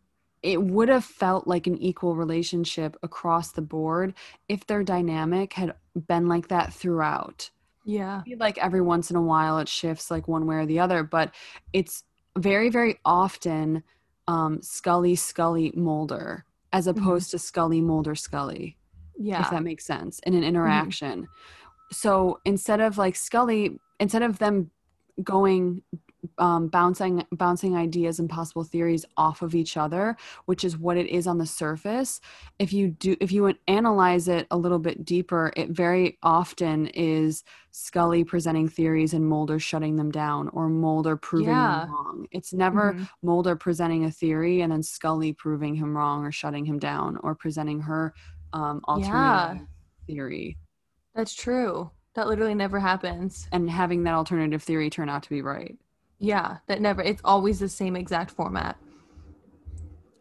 it would have felt like an equal relationship across the board if their dynamic had been like that throughout. Yeah. Like every once in a while it shifts like one way or the other, but it's very, very often um, Scully, Scully, Mulder, as opposed to Scully, Mulder, Scully Yeah. if that makes sense in an interaction so instead of like scully instead of them going um, bouncing bouncing ideas and possible theories off of each other which is what it is on the surface if you do if you analyze it a little bit deeper it very often is scully presenting theories and mulder shutting them down or mulder proving Yeah. them wrong it's never Mhm. mulder presenting a theory and then scully proving him wrong or shutting him down or presenting her um alternative theory That's true. That literally never happens. and having that alternative theory turn out to be right Yeah, that never. It's always the same exact format.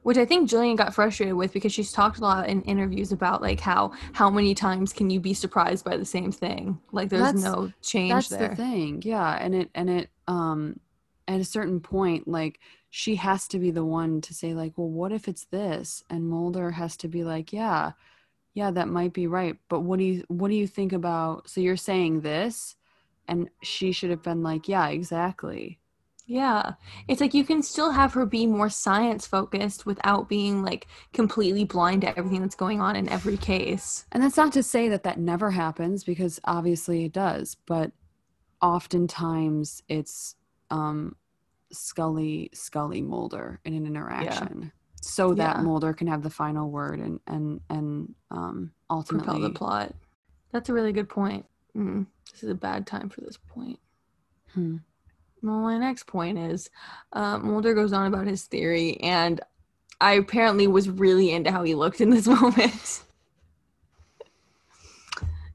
Which I think Gillian got frustrated with because she's talked a lot in interviews about like how how many times can you be surprised by the same thing? Like there's That's- no change that's there. the thing yeah and it and it um at a certain point like she has to be the one to say like well what if it's this and mulder has to be like yeah yeah that might be right but what do you what do you think about so you're saying this and she should have been like yeah exactly Yeah. It's like you can still have her be more science focused without being like completely blind to everything that's going on in every case. And that's not to say that that never happens because obviously it does, but oftentimes it's um, Scully, Scully Mulder in an interaction, so that Yeah. Mulder can have the final word and and and um, Propel ultimately. the plot. That's a really good point. Mm, this is a bad time for this point. Hmm. Well, my next point is uh, Mulder goes on about his theory, and I apparently was really into how he looked in this moment.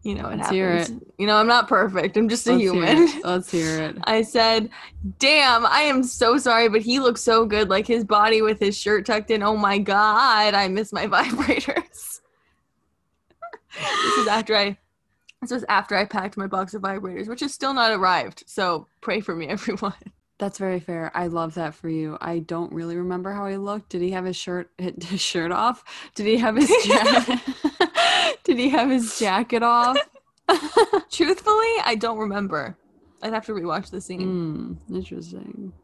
You know, it Let's hear happens. You know, I'm not perfect. I'm just a Let's hear human. it. Let's hear it. I said, "Damn, I am so sorry, but he looks so good. Like his body with his shirt tucked in. Oh my god, I miss my vibrators." this is after I. This was after I packed my box of vibrators, which is still not arrived. So pray for me, everyone. That's very fair. I love that for you. I don't really remember how he looked. Did he have his shirt his shirt off? Did he have his jacket? Did he have his jacket off? Truthfully, I don't remember. I'd have to rewatch the scene. Hmm, interesting.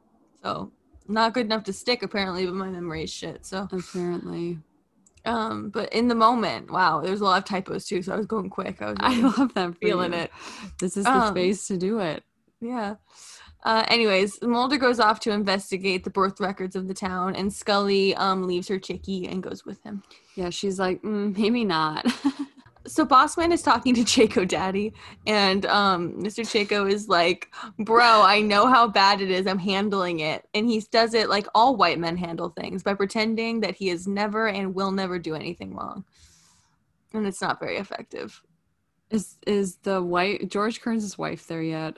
So not good enough to stick apparently, but my memory is shit. So Apparently, um, but in the moment, wow, there's a lot of typos too. So I was going quick. I was I love that feeling you. it. This is the Um, space to do it. Yeah. Uh, anyways, Mulder goes off to investigate the birth records of the town, and Scully um, leaves her chickie and goes with him. Yeah, she's like, mm, maybe not. So Bossman is talking to Chaco Daddy, and um, Mr. Chaco is like, "Bro, I know how bad it is. I'm handling it." And he does it like all white men handle things by pretending that he is never and will never do anything wrong, and it's not very effective. is is the white George Kearns' wife there yet?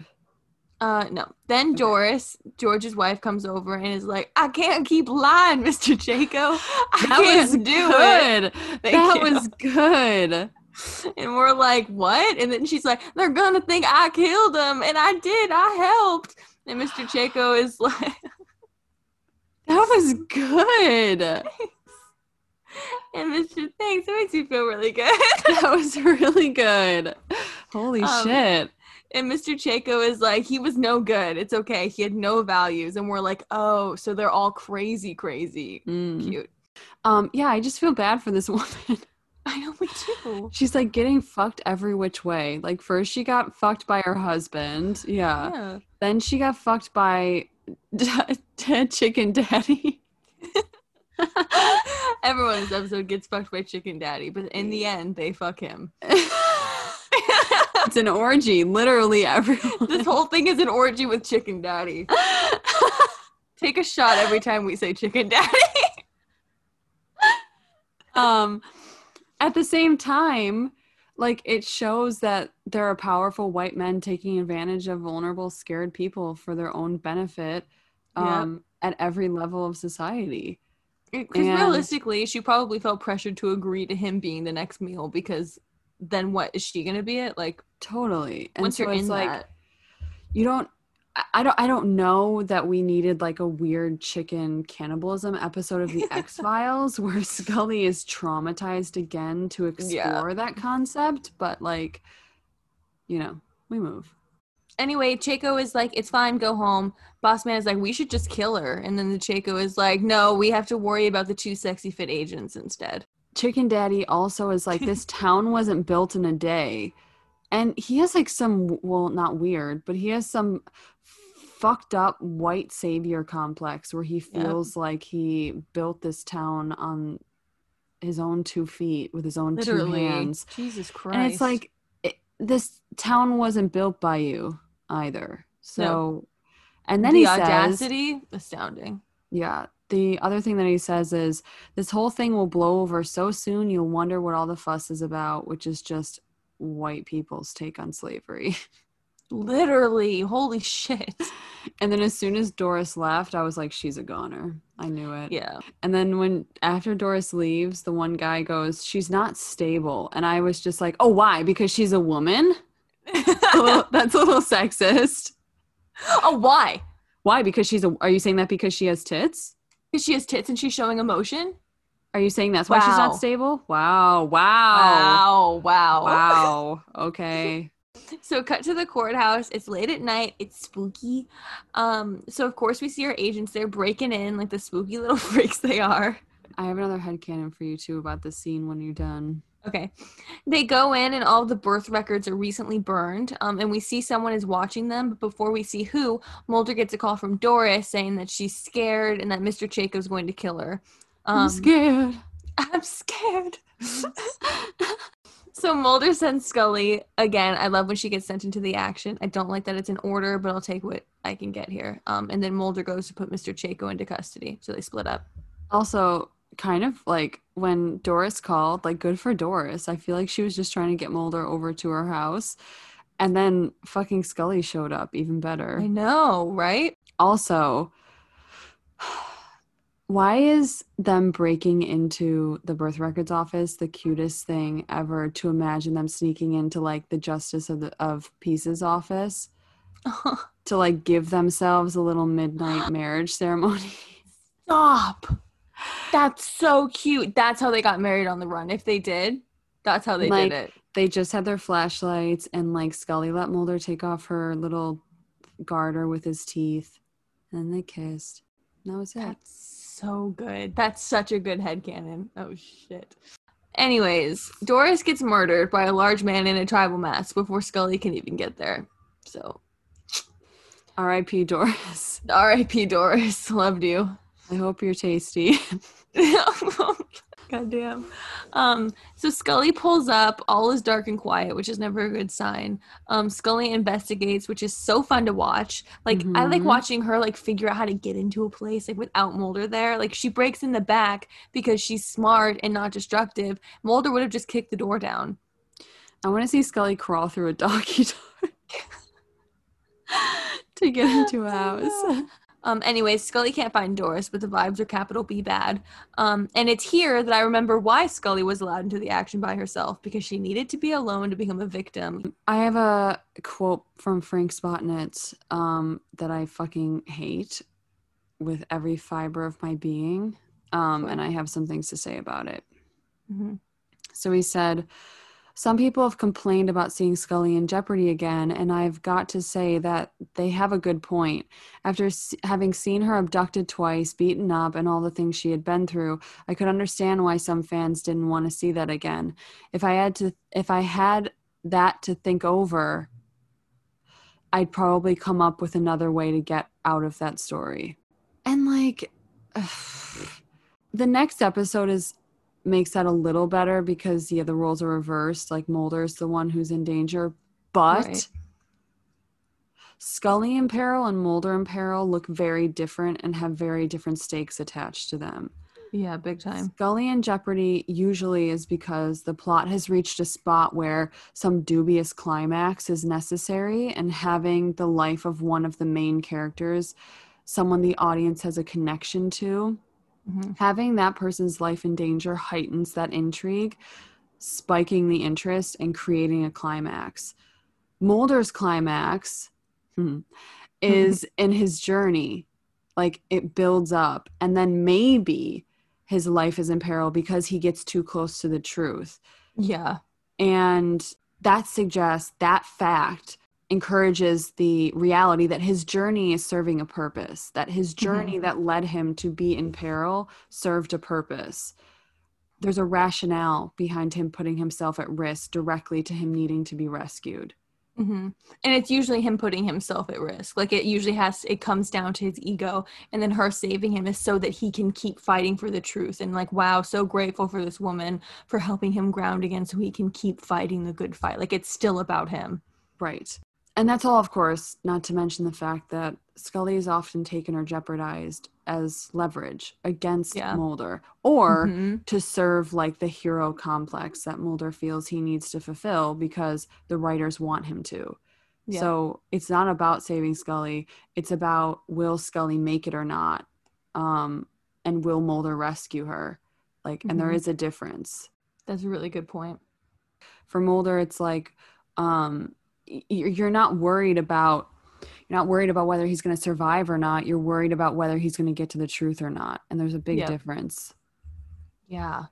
Uh, no. Then Okay. Doris, George's wife, comes over and is like, "I can't keep lying, Mr. Chaco. I That can't was do it." good. Thank that you. was good. And we're like, "What?" And then she's like, "They're gonna think I killed him, and I did. I helped." And Mr. Chaco is like, That was good. "And Mr. Thanks, it makes me feel really good." That was really good. Holy Um, shit. And Mr. Chaco is like, "He was no good. It's okay. He had no values." And we're like, "Oh, so they're all crazy, crazy Mm. cute." Um, yeah, I just feel bad for this woman. I know me too. She's like getting fucked every which way. Like first she got fucked by her husband. Yeah. Yeah. Then she got fucked by chicken daddy. Everyone in this episode gets fucked by Chicken Daddy, but in the end, they fuck him. it's an orgy, literally everyone. this whole thing is an orgy with Chicken Daddy. Take a shot every time we say Chicken Daddy. um at the same time like it shows that there are powerful white men taking advantage of vulnerable scared people for their own benefit um at every level of society. Because realistically, she probably felt pressured to agree to him being the next meal because then what is she gonna be it? Like totally. And once so you're in like that, you don't I- don't I don't know that we needed like a weird chicken cannibalism episode of the X Files where Scully is traumatized again to explore that concept, but like you know, we move. anyway, Chaco is like, "It's fine, go home." Boss man is like, "We should just kill her," and then the Chaco is like, "No, we have to worry about the two sexy fit agents instead." Chicken Daddy also is like this town wasn't built in a day. And he has like some well, not weird, but he has some fucked up white savior complex where he feels like he built this town on his own two feet with his own two hands. Jesus Christ! And it's like it, this town wasn't built by you either. So and then the he says audacity, astounding. yeah. The other thing that he says is this whole thing will blow over so soon you'll wonder what all the fuss is about, which is just white people's take on slavery. Literally, holy shit. And then as soon as Doris left, I was like, she's a goner. I knew it. Yeah. And then when after Doris leaves, the one guy goes, She's not stable. And I was just like, Oh, why? Because she's a woman? A little- That's a little sexist. oh, why? Why? Because she's a are you saying that because she has tits? Because she has tits and she's showing emotion. Are you saying that's why she's not stable? Wow. Wow. Wow, wow. Wow. Okay. So cut to the courthouse. It's late at night. It's spooky. Um, so of course we see our agents there breaking in like the spooky little freaks they are. I have another head headcanon for you too about the scene when you're done. Okay. They go in and all the birth records are recently burned. Um, and we see someone is watching them, but before we see who, Mulder gets a call from Doris saying that she's scared and that Mr. Chaco's going to kill her. Um, I'm scared. I'm scared. so Mulder sends Scully again. I love when she gets sent into the action. I don't like that it's in order, but I'll take what I can get here. Um, and then Mulder goes to put Mr. Chaco into custody. So they split up. Also, kind of like when Doris called, like good for Doris. I feel like she was just trying to get Mulder over to her house. And then fucking Scully showed up, even better. I know, right? Also, why is them breaking into the birth records office the cutest thing ever to imagine them sneaking into like the justice of the of peace's office to like give themselves a little midnight marriage ceremony? Stop. That's so cute. That's how they got married on the run. If they did, that's how they Like, did it. they just had their flashlights and like Scully let Mulder take off her little garter with his teeth and they kissed. And that was it. That's so good. That's such a good head headcanon. Oh shit. Anyways, Doris gets murdered by a large man in a tribal mask before Scully can even get there. So, R.I.P. Doris. R.I.P. Doris. Loved you. I hope you're tasty. God damn. Um, so Scully pulls up, all is dark and quiet, which is never a good sign. Um, Scully investigates, which is so fun to watch. Like I like Mhm. watching her like figure out how to get into a place like without Mulder there. Like she breaks in the back because she's smart and not destructive. Mulder would have just kicked the door down. I want to see Scully crawl through a doggy door to get into a house. Um, anyways, Scully can't find Doris, but the vibes are capital B bad. Um, and it's here that I remember why Scully was allowed into the action by herself because she needed to be alone to become a victim. I have a quote from Frank Spotnitz um, that I fucking hate with every fiber of my being. Um, and I have some things to say about it. Mhm. So he said, Some people have complained about seeing Scully in jeopardy again, and I've got to say that they have a good point. After having seen her abducted twice, beaten up, and all the things she had been through, I could understand why some fans didn't want to see that again. If I had to, if I had that to think over, I'd probably come up with another way to get out of that story. And like, the next episode is makes that a little better because yeah the roles are reversed like mulder's the one who's in danger but Right. scully in peril and mulder in peril look very different and have very different stakes attached to them Yeah, big time. scully in jeopardy usually is because the plot has reached a spot where some dubious climax is necessary and having the life of one of the main characters someone the audience has a connection to Mhm. having that person's life in danger heightens that intrigue, spiking the interest and creating a climax. Mulder's climax hmm, is in his journey. Like it builds up, and then maybe his life is in peril because he gets too close to the truth. Yeah. And that suggests that fact encourages the reality that his journey is serving a purpose, that his journey that led him to be in peril served a purpose. There's a rationale behind him putting himself at risk directly to him needing to be rescued. hmm And it's usually him putting himself at risk. Like it usually has, it comes down to his ego. And then her saving him is so that he can keep fighting for the truth. And like, wow, so grateful for this woman for helping him ground again so he can keep fighting the good fight. Like it's still about him. Right. And that's all, of course, not to mention the fact that Scully is often taken or jeopardized as leverage against Yeah. Mulder or Mhm. to serve like the hero complex that Mulder feels he needs to fulfill because the writers want him to. Yeah. So it's not about saving Scully. It's about will Scully make it or not? Um, and will Mulder rescue her? Like, and there Mhm. is a difference. That's a really good point. For Mulder, it's like um, you're not worried about you're not worried about whether he's going to survive or not. You're worried about whether he's going to get to the truth or not. And there's a big Yep. difference. Yeah.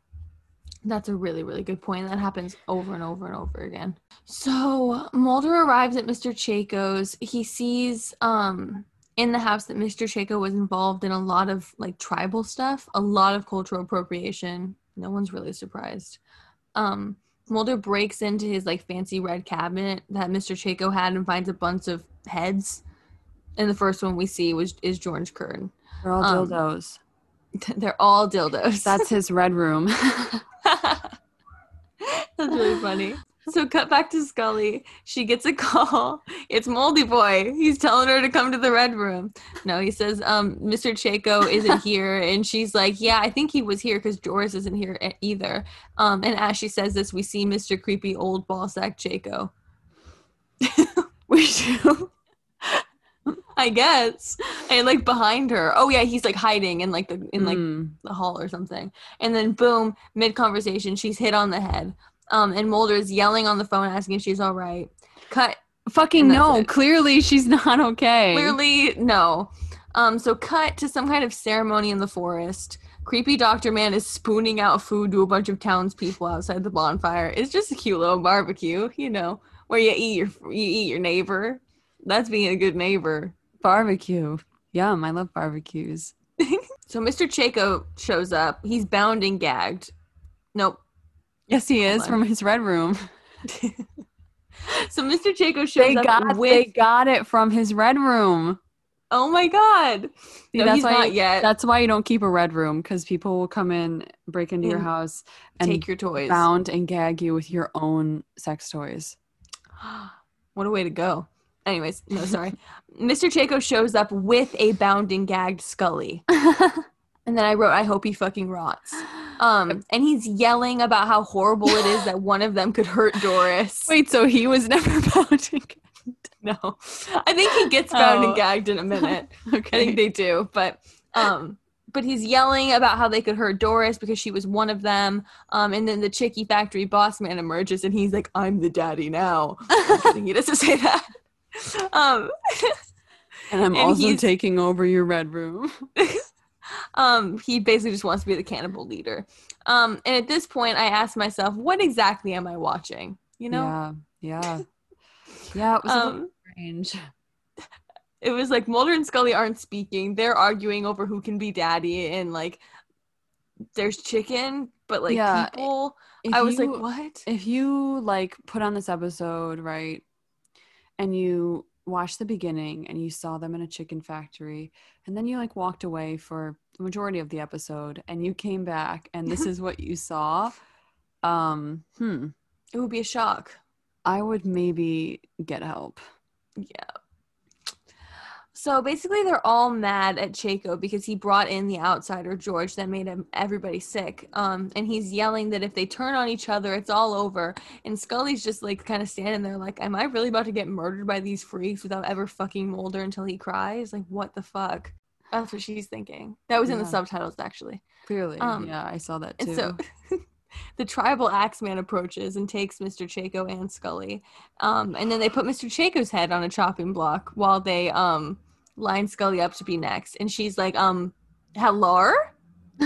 That's a really, really good point. That happens over and over and over again. So Mulder arrives at Mr. Chaco's. He sees um in the house that Mr. Chaco was involved in a lot of like tribal stuff, a lot of cultural appropriation. No one's really surprised. Um Mulder breaks into his like fancy red cabinet that Mr. Chaco had and finds a bunch of heads. And the first one we see was is George Kearns. They're all Um, dildos. They're all dildos. That's his red room. That's really funny. So cut back to Scully. She gets a call. It's Moldy Boy. He's telling her to come to the red room. No, he says, um, Mr. Chaco isn't here. And she's like, Yeah, I think he was here because Doris isn't here either. Um, and as she says this, we see Mr. Creepy Old Ballsack Chaco. We do. I guess. And like behind her. Oh yeah, he's like hiding in like the in like Mm. the hall or something. And then boom, mid conversation, she's hit on the head. Um, and Mulder's yelling on the phone asking if she's all right. Cut fucking no. it. Clearly, she's not okay. Clearly, no. Um, so cut to some kind of ceremony in the forest. Creepy Doctor Man is spooning out food to a bunch of townspeople outside the bonfire. It's just a cute little barbecue, you know, where you eat your you eat your neighbor. That's being a good neighbor. barbecue. Yum! I love barbecues. So Mr. Chaco shows up. He's bound and gagged. Nope. Yes, he Hold is on. from his red room. So Mr. Chaco shows They up got with. they got it from his red room. oh my god! See, no, that's why not you- yet. That's why you don't keep a red room because people will come in, break into your house, and Take your toys. bound and gag you with your own sex toys. what a way to go. Anyways, no, sorry. Mr. Chaco shows up with a bound and gagged Scully. And then I wrote, I hope he fucking rots. Um, and he's yelling about how horrible it is that one of them could hurt Doris. Wait, so he was never bound and gagged? no. I think he gets bound Oh. and gagged in a minute. I Okay. think they do, but um but he's yelling about how they could hurt Doris because she was one of them. Um, and then the Chicky Factory boss man emerges and he's like, I'm the daddy now. I'm he doesn't say that. Um, and I'm and also taking over your red room. Um, he basically just wants to be the cannibal leader. Um, and at this point, I asked myself, what exactly am I watching? You know, Yeah, yeah, yeah. It was um, strange. it was like Mulder and Scully aren't speaking. They're arguing over who can be daddy, and like, there's chicken, but like Yeah, people. I was you- like, what? if you like put on this episode right and you watched the beginning and you saw them in a chicken factory and then you like walked away for the majority of the episode and you came back and this is what you saw um hmm It would be a shock. i would maybe get help Yeah. So basically, they're all mad at Chaco because he brought in the outsider George that made him, everybody sick. Um, and he's yelling that if they turn on each other, it's all over. And Scully's just like kind of standing there, like, "Am I really about to get murdered by these freaks without ever fucking Mulder until he cries? Like, what the fuck?" That's what she's thinking. That was in the subtitles, actually. clearly Um, yeah i saw that And too so the tribal axeman approaches and takes Mr. Chaco and Scully. Um, and then they put Mr. Chaco's head on a chopping block while they um, line Scully up to be next. And she's like, um, hello?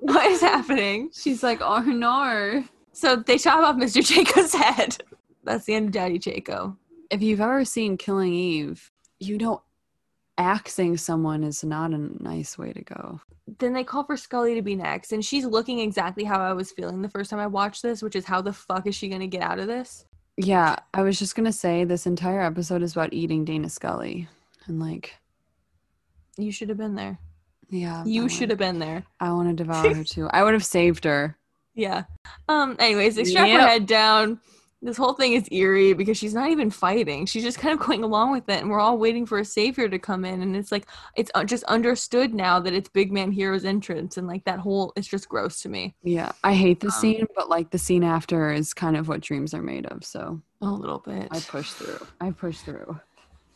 what is happening? she's like oh no So they chop off Mr. Chaco's head. That's the end of Daddy Chaco. if you've ever seen killing eve you know axing someone is not a nice way to go Then they call for Scully to be next. And she's looking exactly how I was feeling the first time I watched this, which is how the fuck is she going to get out of this? Yeah, I was just gonna say this entire episode is about eating Dana Scully, and like, You should have been there. yeah, You should have been there. I want to devour her too. I would have saved her. Yeah. Um. Anyways, they strap her head down. This whole thing is eerie because she's not even fighting. She's just kind of going along with it, and we're all waiting for a savior to come in. And it's like it's uh, just understood now that it's Big Man Hero's entrance, and like that whole it's just gross to me Yeah, I hate the Um, scene, but like the scene after is kind of what dreams are made of. So a little bit. I push through. I push through.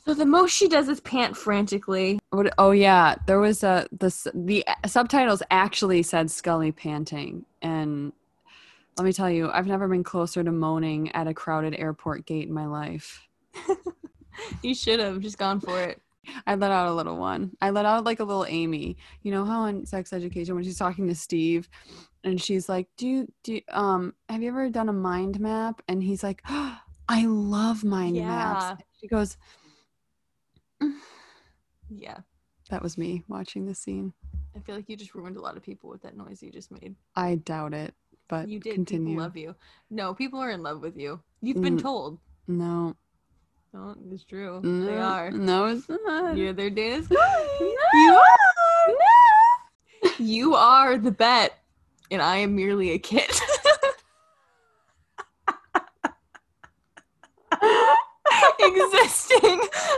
So the most she does is pant frantically. What? Oh yeah, there was a the the subtitles actually said Scully panting, and let me tell you, I've never been closer to moaning at a crowded airport gate in my life. You should have just gone for it. I let out a little one. I let out like a little Amy. You know how in sex education when she's talking to Steve and she's like, "Do you do you, um have you ever done a mind map?" And he's like, oh, "I love mind Yeah. maps." She goes, Yeah. "That was me watching the scene." I feel like you just ruined a lot of people with that noise you just made. I doubt it, but You did. continue. People love you. No, people are in love with you. You've been Mm. told. No, No, it's true. no, They are. No, it's not. Yeah, they're Dana's. You You are. No. You are the Bette, and I am merely a kid.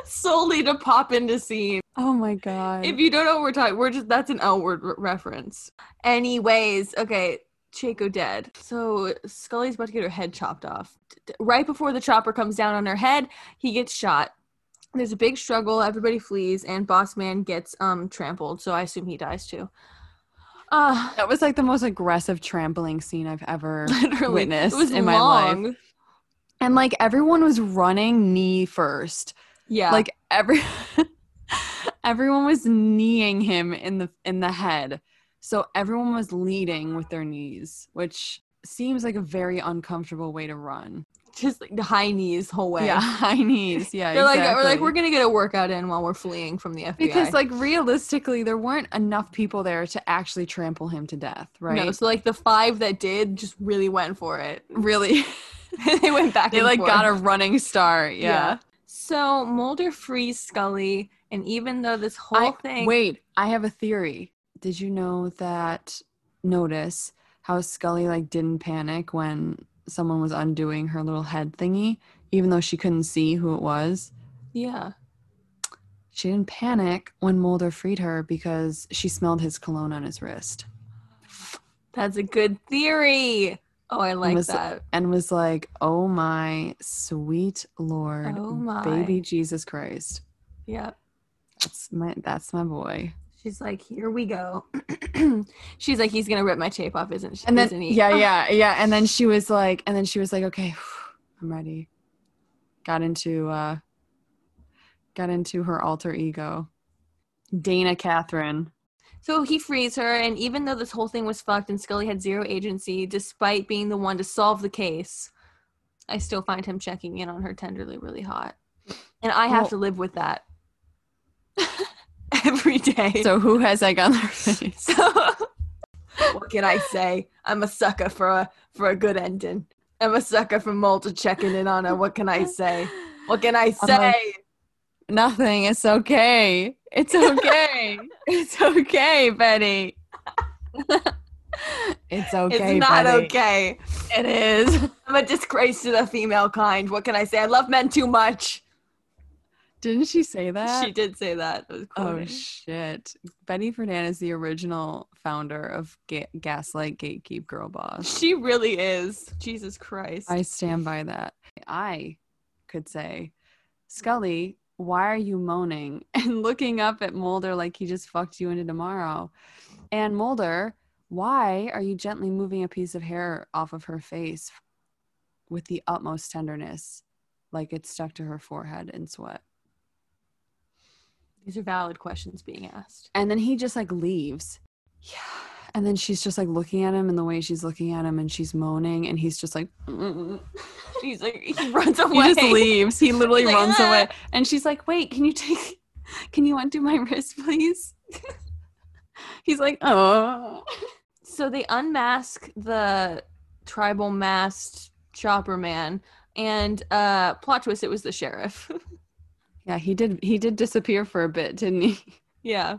solely to pop into scene. Oh my god. If you don't know what we're talking, we're just that's an outward re- reference. Anyways, okay, Chaco dead. So Scully's about to get her head chopped off. D- Right before the chopper comes down on her head, he gets shot. There's a big struggle. Everybody flees, and Boss Man gets um trampled. So I assume he dies too. Uh, that was like the most aggressive trampling scene I've ever witnessed it was in my life. And like everyone was running knee first. Yeah, Like every everyone was kneeing him in the in the head. So everyone was leading with their knees, which seems like a very uncomfortable way to run. just like the high knees whole way. Yeah, high knees. Yeah, They're like, we're like, we're gonna get a workout in while we're fleeing from the FBI. because like realistically, there weren't enough people there to actually trample him to death, right? no, so like the five that did just really went for it. really, they went back. they and like forth. got a running start. Yeah. So Mulder frees Scully, and even though this whole I, thing, Wait, I have a theory. Did you know that? Notice how Scully like didn't panic when someone was undoing her little head thingy, even though she couldn't see who it was. yeah, She didn't panic when Mulder freed her because she smelled his cologne on his wrist that's a good theory. Oh, I like was- that. and was like, "Oh my sweet lord, Oh my. baby Jesus Christ, Yeah, that's my that's my boy." she's like, here we go. she's like, he's gonna rip my tape off, isn't she? And then isn't he? yeah, yeah, yeah, and then she was like, and then she was like, "Okay, I'm ready." Got into uh, got into her alter ego, Dana Catherine. So he frees her, and even though this whole thing was fucked and Scully had zero agency, despite being the one to solve the case, I still find him checking in on her tenderly really hot. And I have Well- to live with that every day. So who has egg on their face? what can I say? I'm a sucker for a for a good ending. I'm a sucker for Mulder checking in on her. What can I say? What can I say? Nothing. It's okay. It's okay. it's okay, Betty. it's okay. it's not Betty. okay. It is. I'm a disgrace to the female kind. What can I say? I love men too much. Didn't she say that? She did say that. Oh shit! Betty is the original founder of Ga- Gaslight Gatekeep Girl Boss. She really is. Jesus Christ. I stand by that. I could say, Scully, why are you moaning and looking up at Mulder like he just fucked you into tomorrow? And Mulder, why are you gently moving a piece of hair off of her face with the utmost tenderness, like it's stuck to her forehead in sweat? These are valid questions being asked. And then he just like leaves. Yeah. And then she's just like looking at him and the way she's looking at him and she's moaning and he's just like She's like, he runs away he just leaves. He literally like, runs "Ah." away. And she's like, "Wait, can you take can you undo my wrist, please?" he's like, "Oh." So they unmask the tribal masked chopper man, and uh, plot twist: it was the sheriff. Yeah, he did he did disappear for a bit, didn't he? yeah.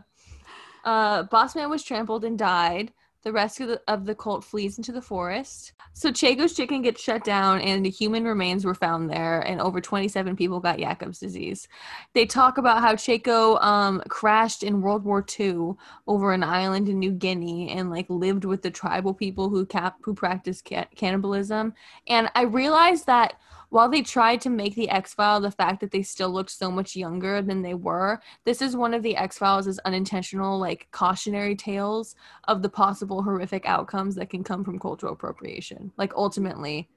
Uh, Boss man was trampled and died. The rest of the, of the cult flees into the forest. So Chaco's chicken gets shut down, and the human remains were found there, and over 27 people got Jakob's disease. They talk about how Chaco um, crashed in World War II over an island in New Guinea and like lived with the tribal people who cap who practiced ca- cannibalism. And I realized that while they tried to make the X File the fact that they still looked so much younger than they were, this is one of the X Files' unintentional like cautionary tales of the possible horrific outcomes that can come from cultural appropriation. Like ultimately,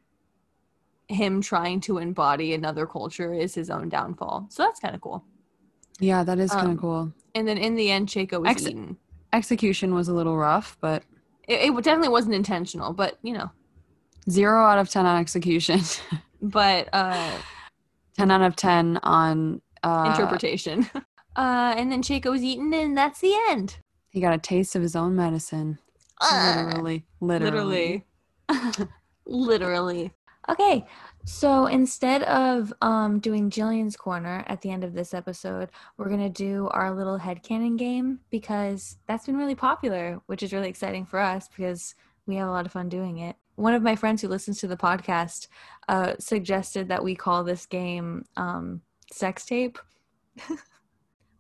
him trying to embody another culture is his own downfall. So that's kind of cool. Yeah, that is kind Um, of cool. And then in the end, Chaco was Ex- eaten. Execution was a little rough, but It, it definitely wasn't intentional, but you know, 0 out of 10 on execution. but uh 10 out of 10 on uh interpretation. uh and then Chaco was eaten, and that's the end. He got a taste of his own medicine. Literally, literally. literally literally okay so instead of um doing Gillian's corner at the end of this episode we're gonna do our little headcanon game because that's been really popular which is really exciting for us because we have a lot of fun doing it one of my friends who listens to the podcast uh, suggested that we call this game um, sex tape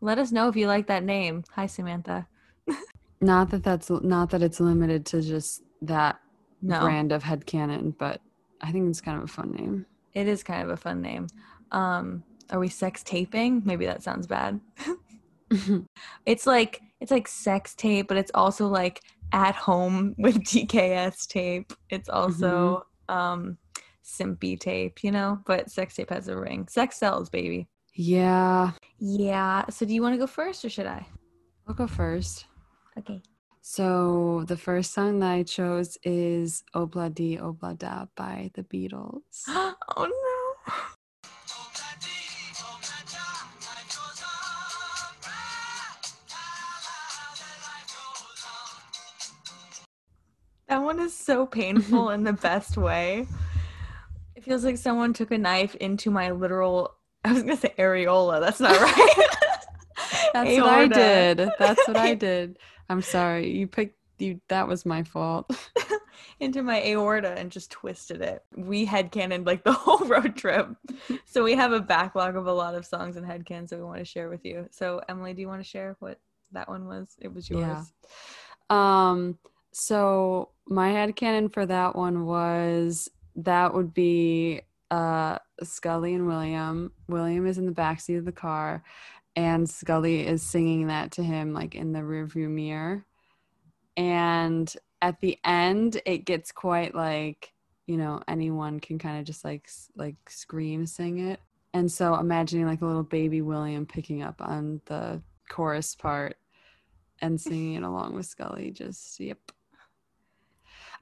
Let us know if you like that name. Hi, Samantha. Not that that's not that it's limited to just that No, brand of headcanon, but I think it's kind of a fun name. it is kind of a fun name. Um, are we sex taping? Maybe that sounds bad. It's like it's like sex tape, but it's also like at home with DKS tape. It's also um simpy tape, you know, but sex tape has a ring. Sex sells, baby. yeah, Yeah. So do you want to go first or should I? I'll go first. Okay. So the first song that I chose is Obla Di Obla Da by the Beatles. oh no. That one is so painful in the best way. It feels like someone took a knife into my literal I was gonna say areola. That's not right. That's what I did. That's what I did. I'm sorry. You picked you that was my fault. into my aorta and just twisted it. We headcanoned like the whole road trip. So we have a backlog of a lot of songs and headcans that we want to share with you. So Emilie, do you want to share what that one was? It was yours. Yeah. Um so my head headcanon for that one was that would be uh Scully and William. William is in the backseat of the car and Scully is singing that to him like in the rearview mirror. And at the end it gets quite like, you know, anyone can kind of just like like scream sing it. And so imagining like a little baby William picking up on the chorus part and singing it along with Scully just yep.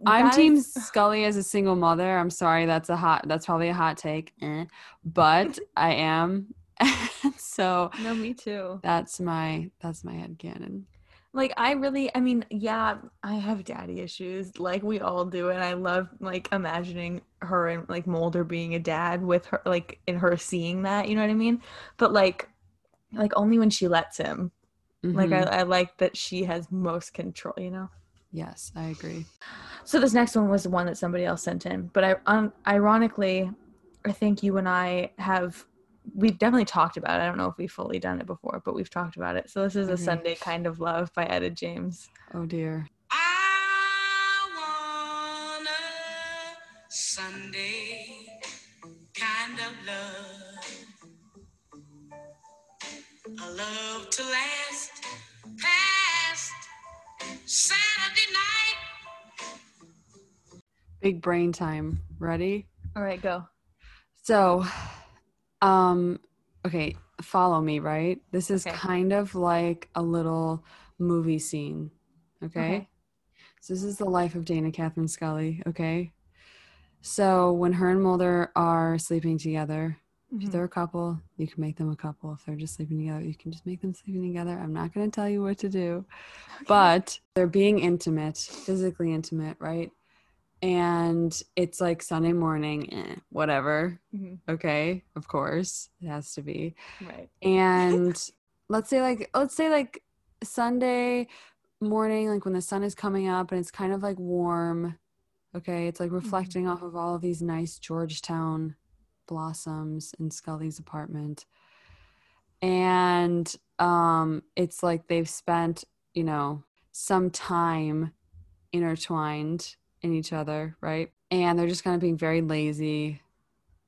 I'm team Scully as a single mother. I'm sorry, that's a hot. That's probably a hot take, eh. but I am. so No, me too. that's my that's my head canon. Like I really I mean, yeah, I have daddy issues like we all do and I love like imagining her and like Mulder being a dad with her like in her seeing that, you know what I mean? But like like only when she lets him. Like I, Mhm. I like that she has most control, you know? Yes, I agree. So this next one was the one that somebody else sent in, but I um, ironically, I think you and I have we've definitely talked about it. I don't know if we've fully done it before, but we've talked about it. So this is a Sunday kind of love by Etta James. Oh dear. I want a Sunday kind of love. A love to last past Saturday night. Big brain time. Ready? All right, go. So, um, okay, follow me, right? This is Okay. kind of like a little movie scene. Okay? Okay. So this is the life of Dana Catherine Scully, okay? So when her and Mulder are sleeping together, Mm-hmm. if they're a couple, you can make them a couple. If they're just sleeping together, you can just make them sleeping together. I'm not going to tell you what to do, but they're being intimate, physically intimate, right? And it's like Sunday morning, eh, whatever. Mhm. Okay, of course, it has to be. Right. And let's say like let's say like Sunday morning, like when the sun is coming up and it's kind of like warm. Okay, it's like reflecting off of all of these nice Georgetown blossoms in Scully's apartment. And um it's like they've spent, you know, some time intertwined in each other, right? And they're just kind of being very lazy,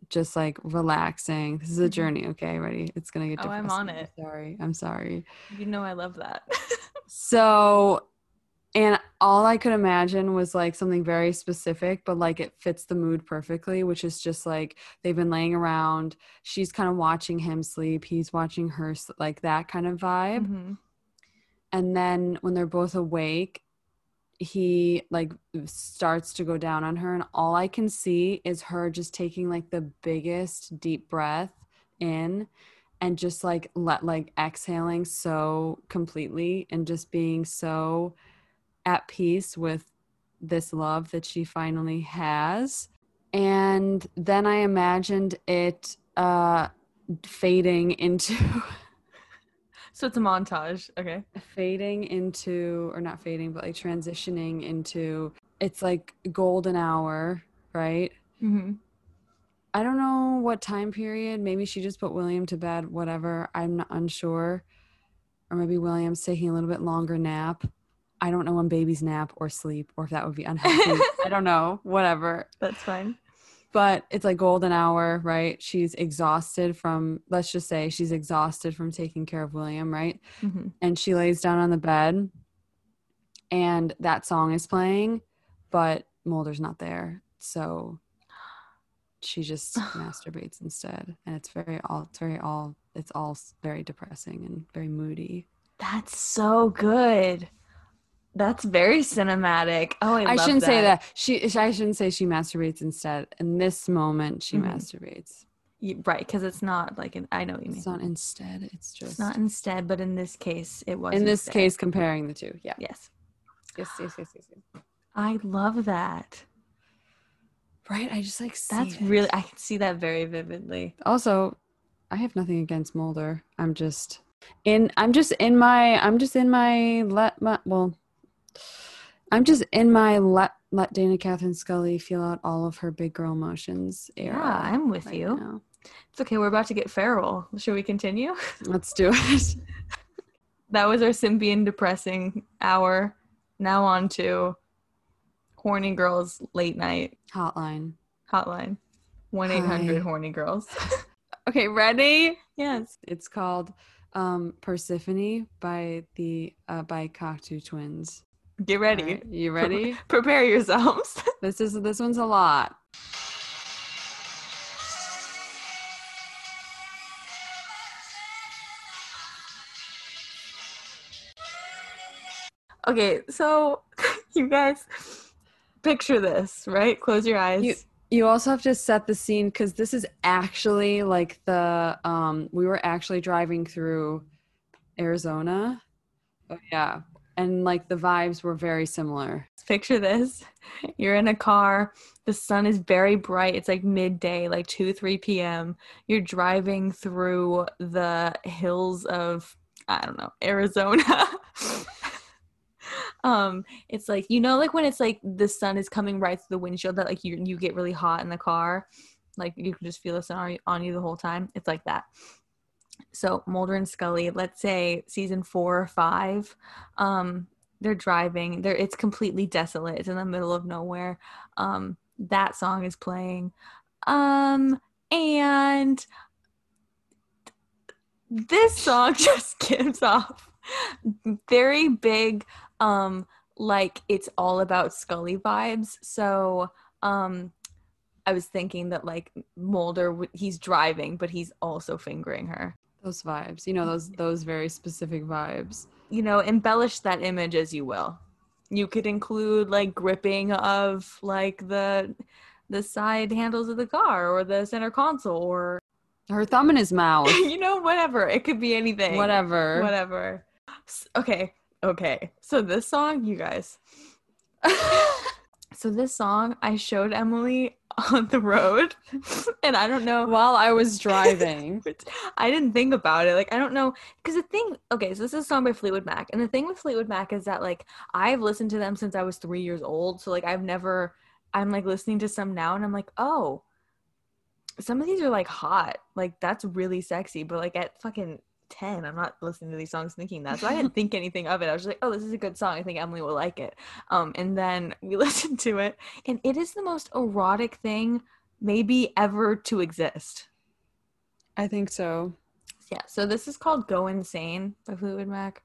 just like relaxing. This is a Mhm. journey, okay? Ready? It's gonna get Oh, I'm on it. Sorry. I'm sorry. You know I love that. So, and all I could imagine was like something very specific, but like it fits the mood perfectly, which is just like they've been laying around. She's kind of watching him sleep. He's watching her, like that kind of vibe. Mhm. And then when they're both awake, he like starts to go down on her. And all I can see is her just taking like the biggest deep breath in and just like let like exhaling so completely and just being so at peace with this love that she finally has and then i imagined it uh fading into So it's a montage. Okay. fading into or not fading but like transitioning into it's like golden hour right Mm-hmm. I don't know what time period. Maybe she just put William to bed, whatever. I'm not unsure. Or maybe William's taking a little bit longer nap. I don't know when babies nap or sleep or if that would be unhealthy. I don't know. Whatever. That's fine. But it's like golden hour, right? She's exhausted from let's just say she's exhausted from taking care of William, right? hmm and she lays down on the bed and that song is playing but mulder's not there so she just masturbates instead and it's very all it's very all it's all very depressing and very moody That's so good. That's very cinematic. Oh, I, i, shouldn't say that she i shouldn't say she masturbates instead in this moment she Mhm. masturbates You- right, because it's not like an. I know what you mean. it's not instead it's just It's not instead, but in this case, it was. in this instead. case comparing the two yeah yes, yes yes yes yes, yes. I love that. right i just like see That's it. really. I can see that very vividly. also i have nothing against mulder i'm just in i'm just in my i'm just in my let my well i'm just in my let let dana catherine scully feel out all of her big girl emotions era Yeah, I'm with right you. now. It's okay. We're about to get feral. Should we continue? let's do it that was our Symbian depressing hour. Now on to horny girls late night hotline hotline. One eight hundred horny girls. okay ready yes. it's called um persephone by the uh by cocteau twins Get ready. Right, you ready Prepare yourselves. this is this one's a lot okay, so you guys picture this, right? Close your eyes. You- you also have to set the scene because this is actually like the um we were actually driving through arizona oh yeah and like the vibes were very similar. Picture this. You're in a car. The sun is very bright. It's like midday like 2 3 p.m you're driving through the hills of i don't know arizona. Um it's like you know like when it's like the sun is coming right through the windshield that like you you get really hot in the car? Like you can just feel the sun on you, on you the whole time? It's like that so mulder and scully let's say season four or five um they're driving they're it's completely desolate it's in the middle of nowhere um that song is playing um and this song just gives off very big um like it's all about scully vibes. So um i was thinking that like mulder he's driving but he's also fingering her those vibes you know those those very specific vibes you know, embellish that image as you will. You could include like gripping of like the the side handles of the car or the center console or her thumb in his mouth you know whatever. It could be anything. whatever Whatever. Okay. Okay. So this song, you guys. so this song I showed Emilie on the road and I don't know while i was driving I didn't think about it. Like, I don't know. Because the thing, okay, so this is a song by Fleetwood Mac. And the thing with Fleetwood Mac is that, like, I've listened to them since I was three years old. So, like, I've never, I'm like listening to some now and I'm like, oh, some of these are like hot. Like, that's really sexy. But, like, at fucking 10, I'm not listening to these songs thinking that. So I didn't think anything of it. I was just like, oh, this is a good song. I think Emilie will like it. Um, and then we listened to it. And it is the most erotic thing maybe ever to exist. i think so Yeah, so this is called Go Insane by Fleetwood Mac.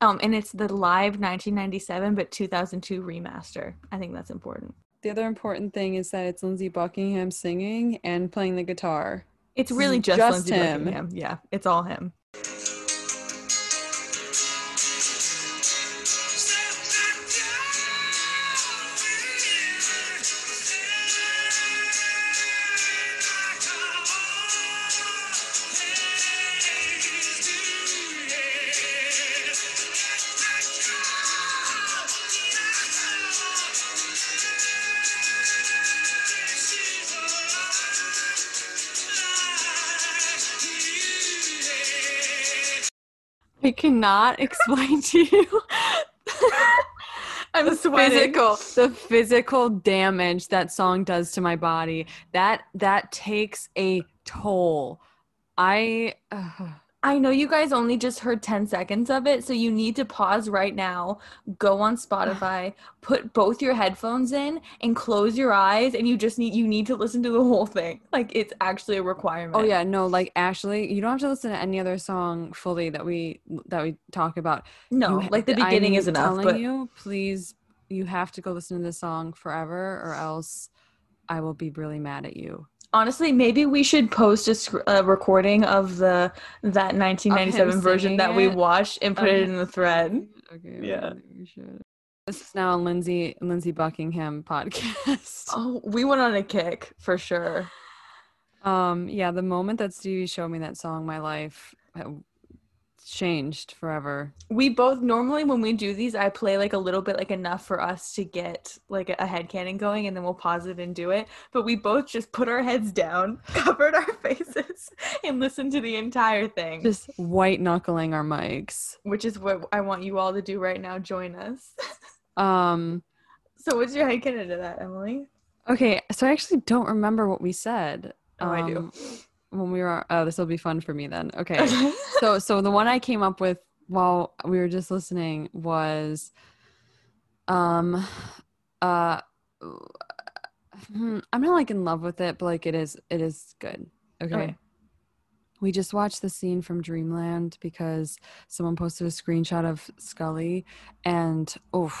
Um, and it's the live 1997 but 2002 remaster. I think that's important. the other important thing is that it's lindsey buckingham singing and playing the guitar It's really just, just Lindsey him. Buckingham. Yeah, it's all him. Cannot explain to you. I'm the sweating. physical the physical damage that song does to my body that that takes a toll i uh, I know you guys only just heard 10 seconds of it, so you need to pause right now, go on Spotify, put both your headphones in and close your eyes and you just need you need to listen to the whole thing. Like it's actually a requirement. oh yeah no like Ashley, you don't have to listen to any other song fully that we that we talk about No, You like the beginning I'm is enough, telling but you please you have to go listen to this song forever or else i will be really mad at you honestly maybe we should post a, sc- a recording of the that 1997 version that we it? watched and put Of it in the thread. okay Yeah. we should this is now a lindsey lindsey buckingham podcast Oh, we went on a kick for sure. Um, yeah, the moment that Stephee showed me that song, my life changed forever. We both normally when we do these, I play like a little bit like enough for us to get like a headcanon going and then we'll pause it and do it. But we both just put our heads down, covered our faces, and listened to the entire thing. Just white knuckling our mics. which is what I want you all to do right now. Join us. Um, so what's your headcanon to that, Emilie? okay, so I actually don't remember what we said. Oh, I do. When we were, oh, this will be fun for me then. Okay. so, so the one I came up with while we were just listening was, um, uh, hmm, I'm not like in love with it, but like it is, it is good. okay. Okay. We just watched the scene from Dreamland because someone posted a screenshot of Scully and oh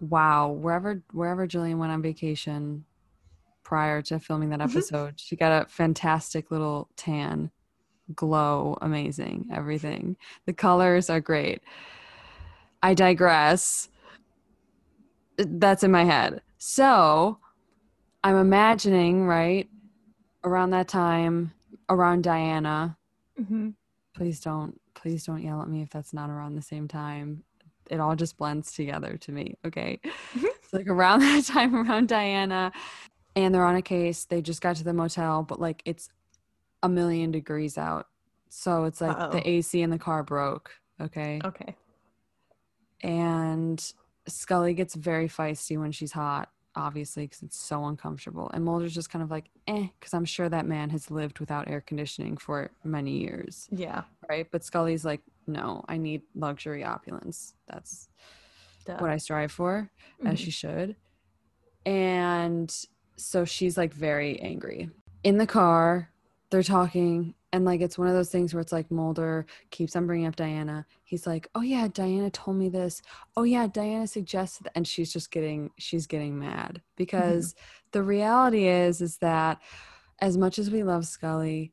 wow, wherever wherever Gillian went on vacation prior to filming that Mhm. episode, she got a fantastic little tan, glow, amazing, everything. The colors are great. I digress. That's in my head. So, I'm imagining, right, around that time around Diana. hmm Please don't, please don't yell at me if that's not around the same time. It all just blends together to me. Okay. Mhm. It's like around that time, around Diana, and they're on a case. They just got to the motel, but like it's a million degrees out. So it's like Uh-oh. the AC in the car broke. Okay. Okay. And Scully gets very feisty when she's hot, obviously, because it's so uncomfortable. And Mulder's just kind of like, eh, because I'm sure that man has lived without air conditioning for many years, Yeah. right? But Scully's like, no, I need luxury opulence. That's Duh. what I strive for, as Mhm. she should. And so she's like very angry. In the car, they're talking, and like it's one of those things where it's like Mulder keeps on bringing up Diana. He's like, "Oh yeah, Diana told me this. Oh yeah, Diana suggested," and she's just getting she's getting mad because the reality is is that as much as we love Scully,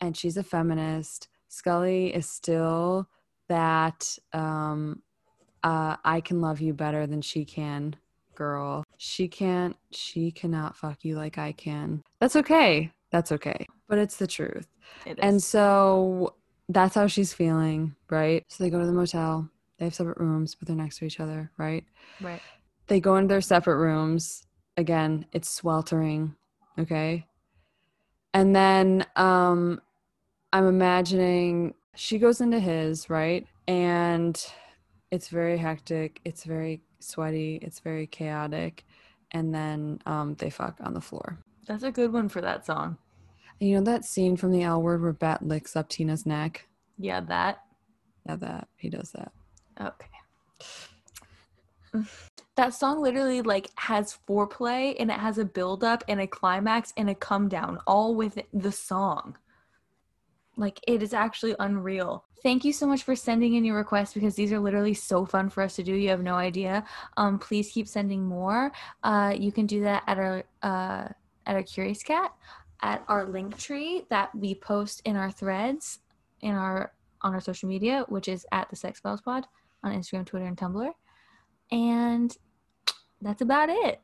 and she's a feminist, Scully is still that um, uh, I can love you better than she can, girl. She can't, she cannot fuck you like I can. That's okay. That's okay. But it's the truth. It And so that's how she's feeling, right? So they go to the motel. They have separate rooms, but they're next to each other, right? right. They go into their separate rooms. Again, it's sweltering, okay? And then um I'm imagining she goes into his, right? And it's very hectic, it's very sweaty, it's very chaotic. And then um they fuck on the floor. That's a good one for that song. And you know that scene from the L word where Bette licks up Tina's neck? Yeah, that. Yeah, that he does that. Okay. That song literally like has foreplay and it has a build up and a climax and a come down all with the song. Like it is actually unreal. Thank you so much for sending in your requests because these are literally so fun for us to do. You have no idea. Um, please keep sending more. Uh, you can do that at our uh, at our Curious Cat, at our Linktree that we post in our threads in our on our social media, which is at the Sex Files Pod on Instagram, Twitter, and Tumblr. And that's about it.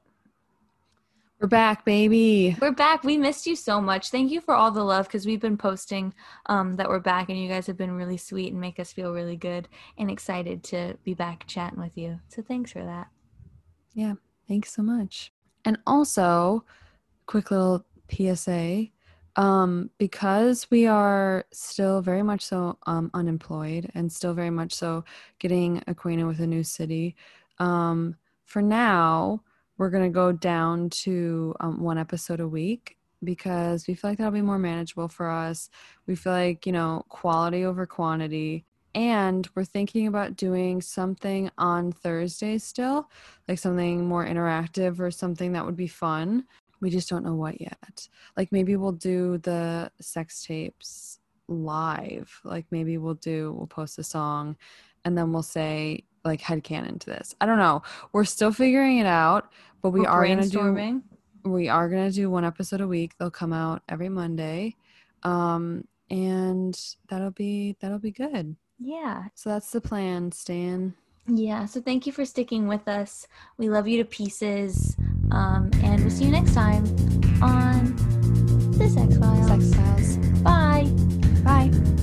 We're back, baby. We're back. We missed you so much. Thank you for all the love because we've been posting um, that we're back, and you guys have been really sweet and make us feel really good and excited to be back chatting with you. So thanks for that. Yeah, thanks so much. And also, quick little PSA um, because we are still very much so um, unemployed and still very much so getting acquainted with a new city. Um, for now, we're going to go down to um, one episode a week because we feel like that'll be more manageable for us. We feel like, you know, quality over quantity. And we're thinking about doing something on Thursday still, like something more interactive or something that would be fun. We just don't know what yet. Like maybe we'll do the sex tapes live. Like maybe we'll do, we'll post a song and then we'll say like headcanon to this. I don't know. We're still figuring it out, but we We're are going to do we are to do one episode a week they'll come out every monday um and that'll be that'll be good Yeah. so that's the plan stan Yeah. So thank you for sticking with us. We love you to pieces. Um, and we'll see you next time on the Sex Files. sex files Bye. bye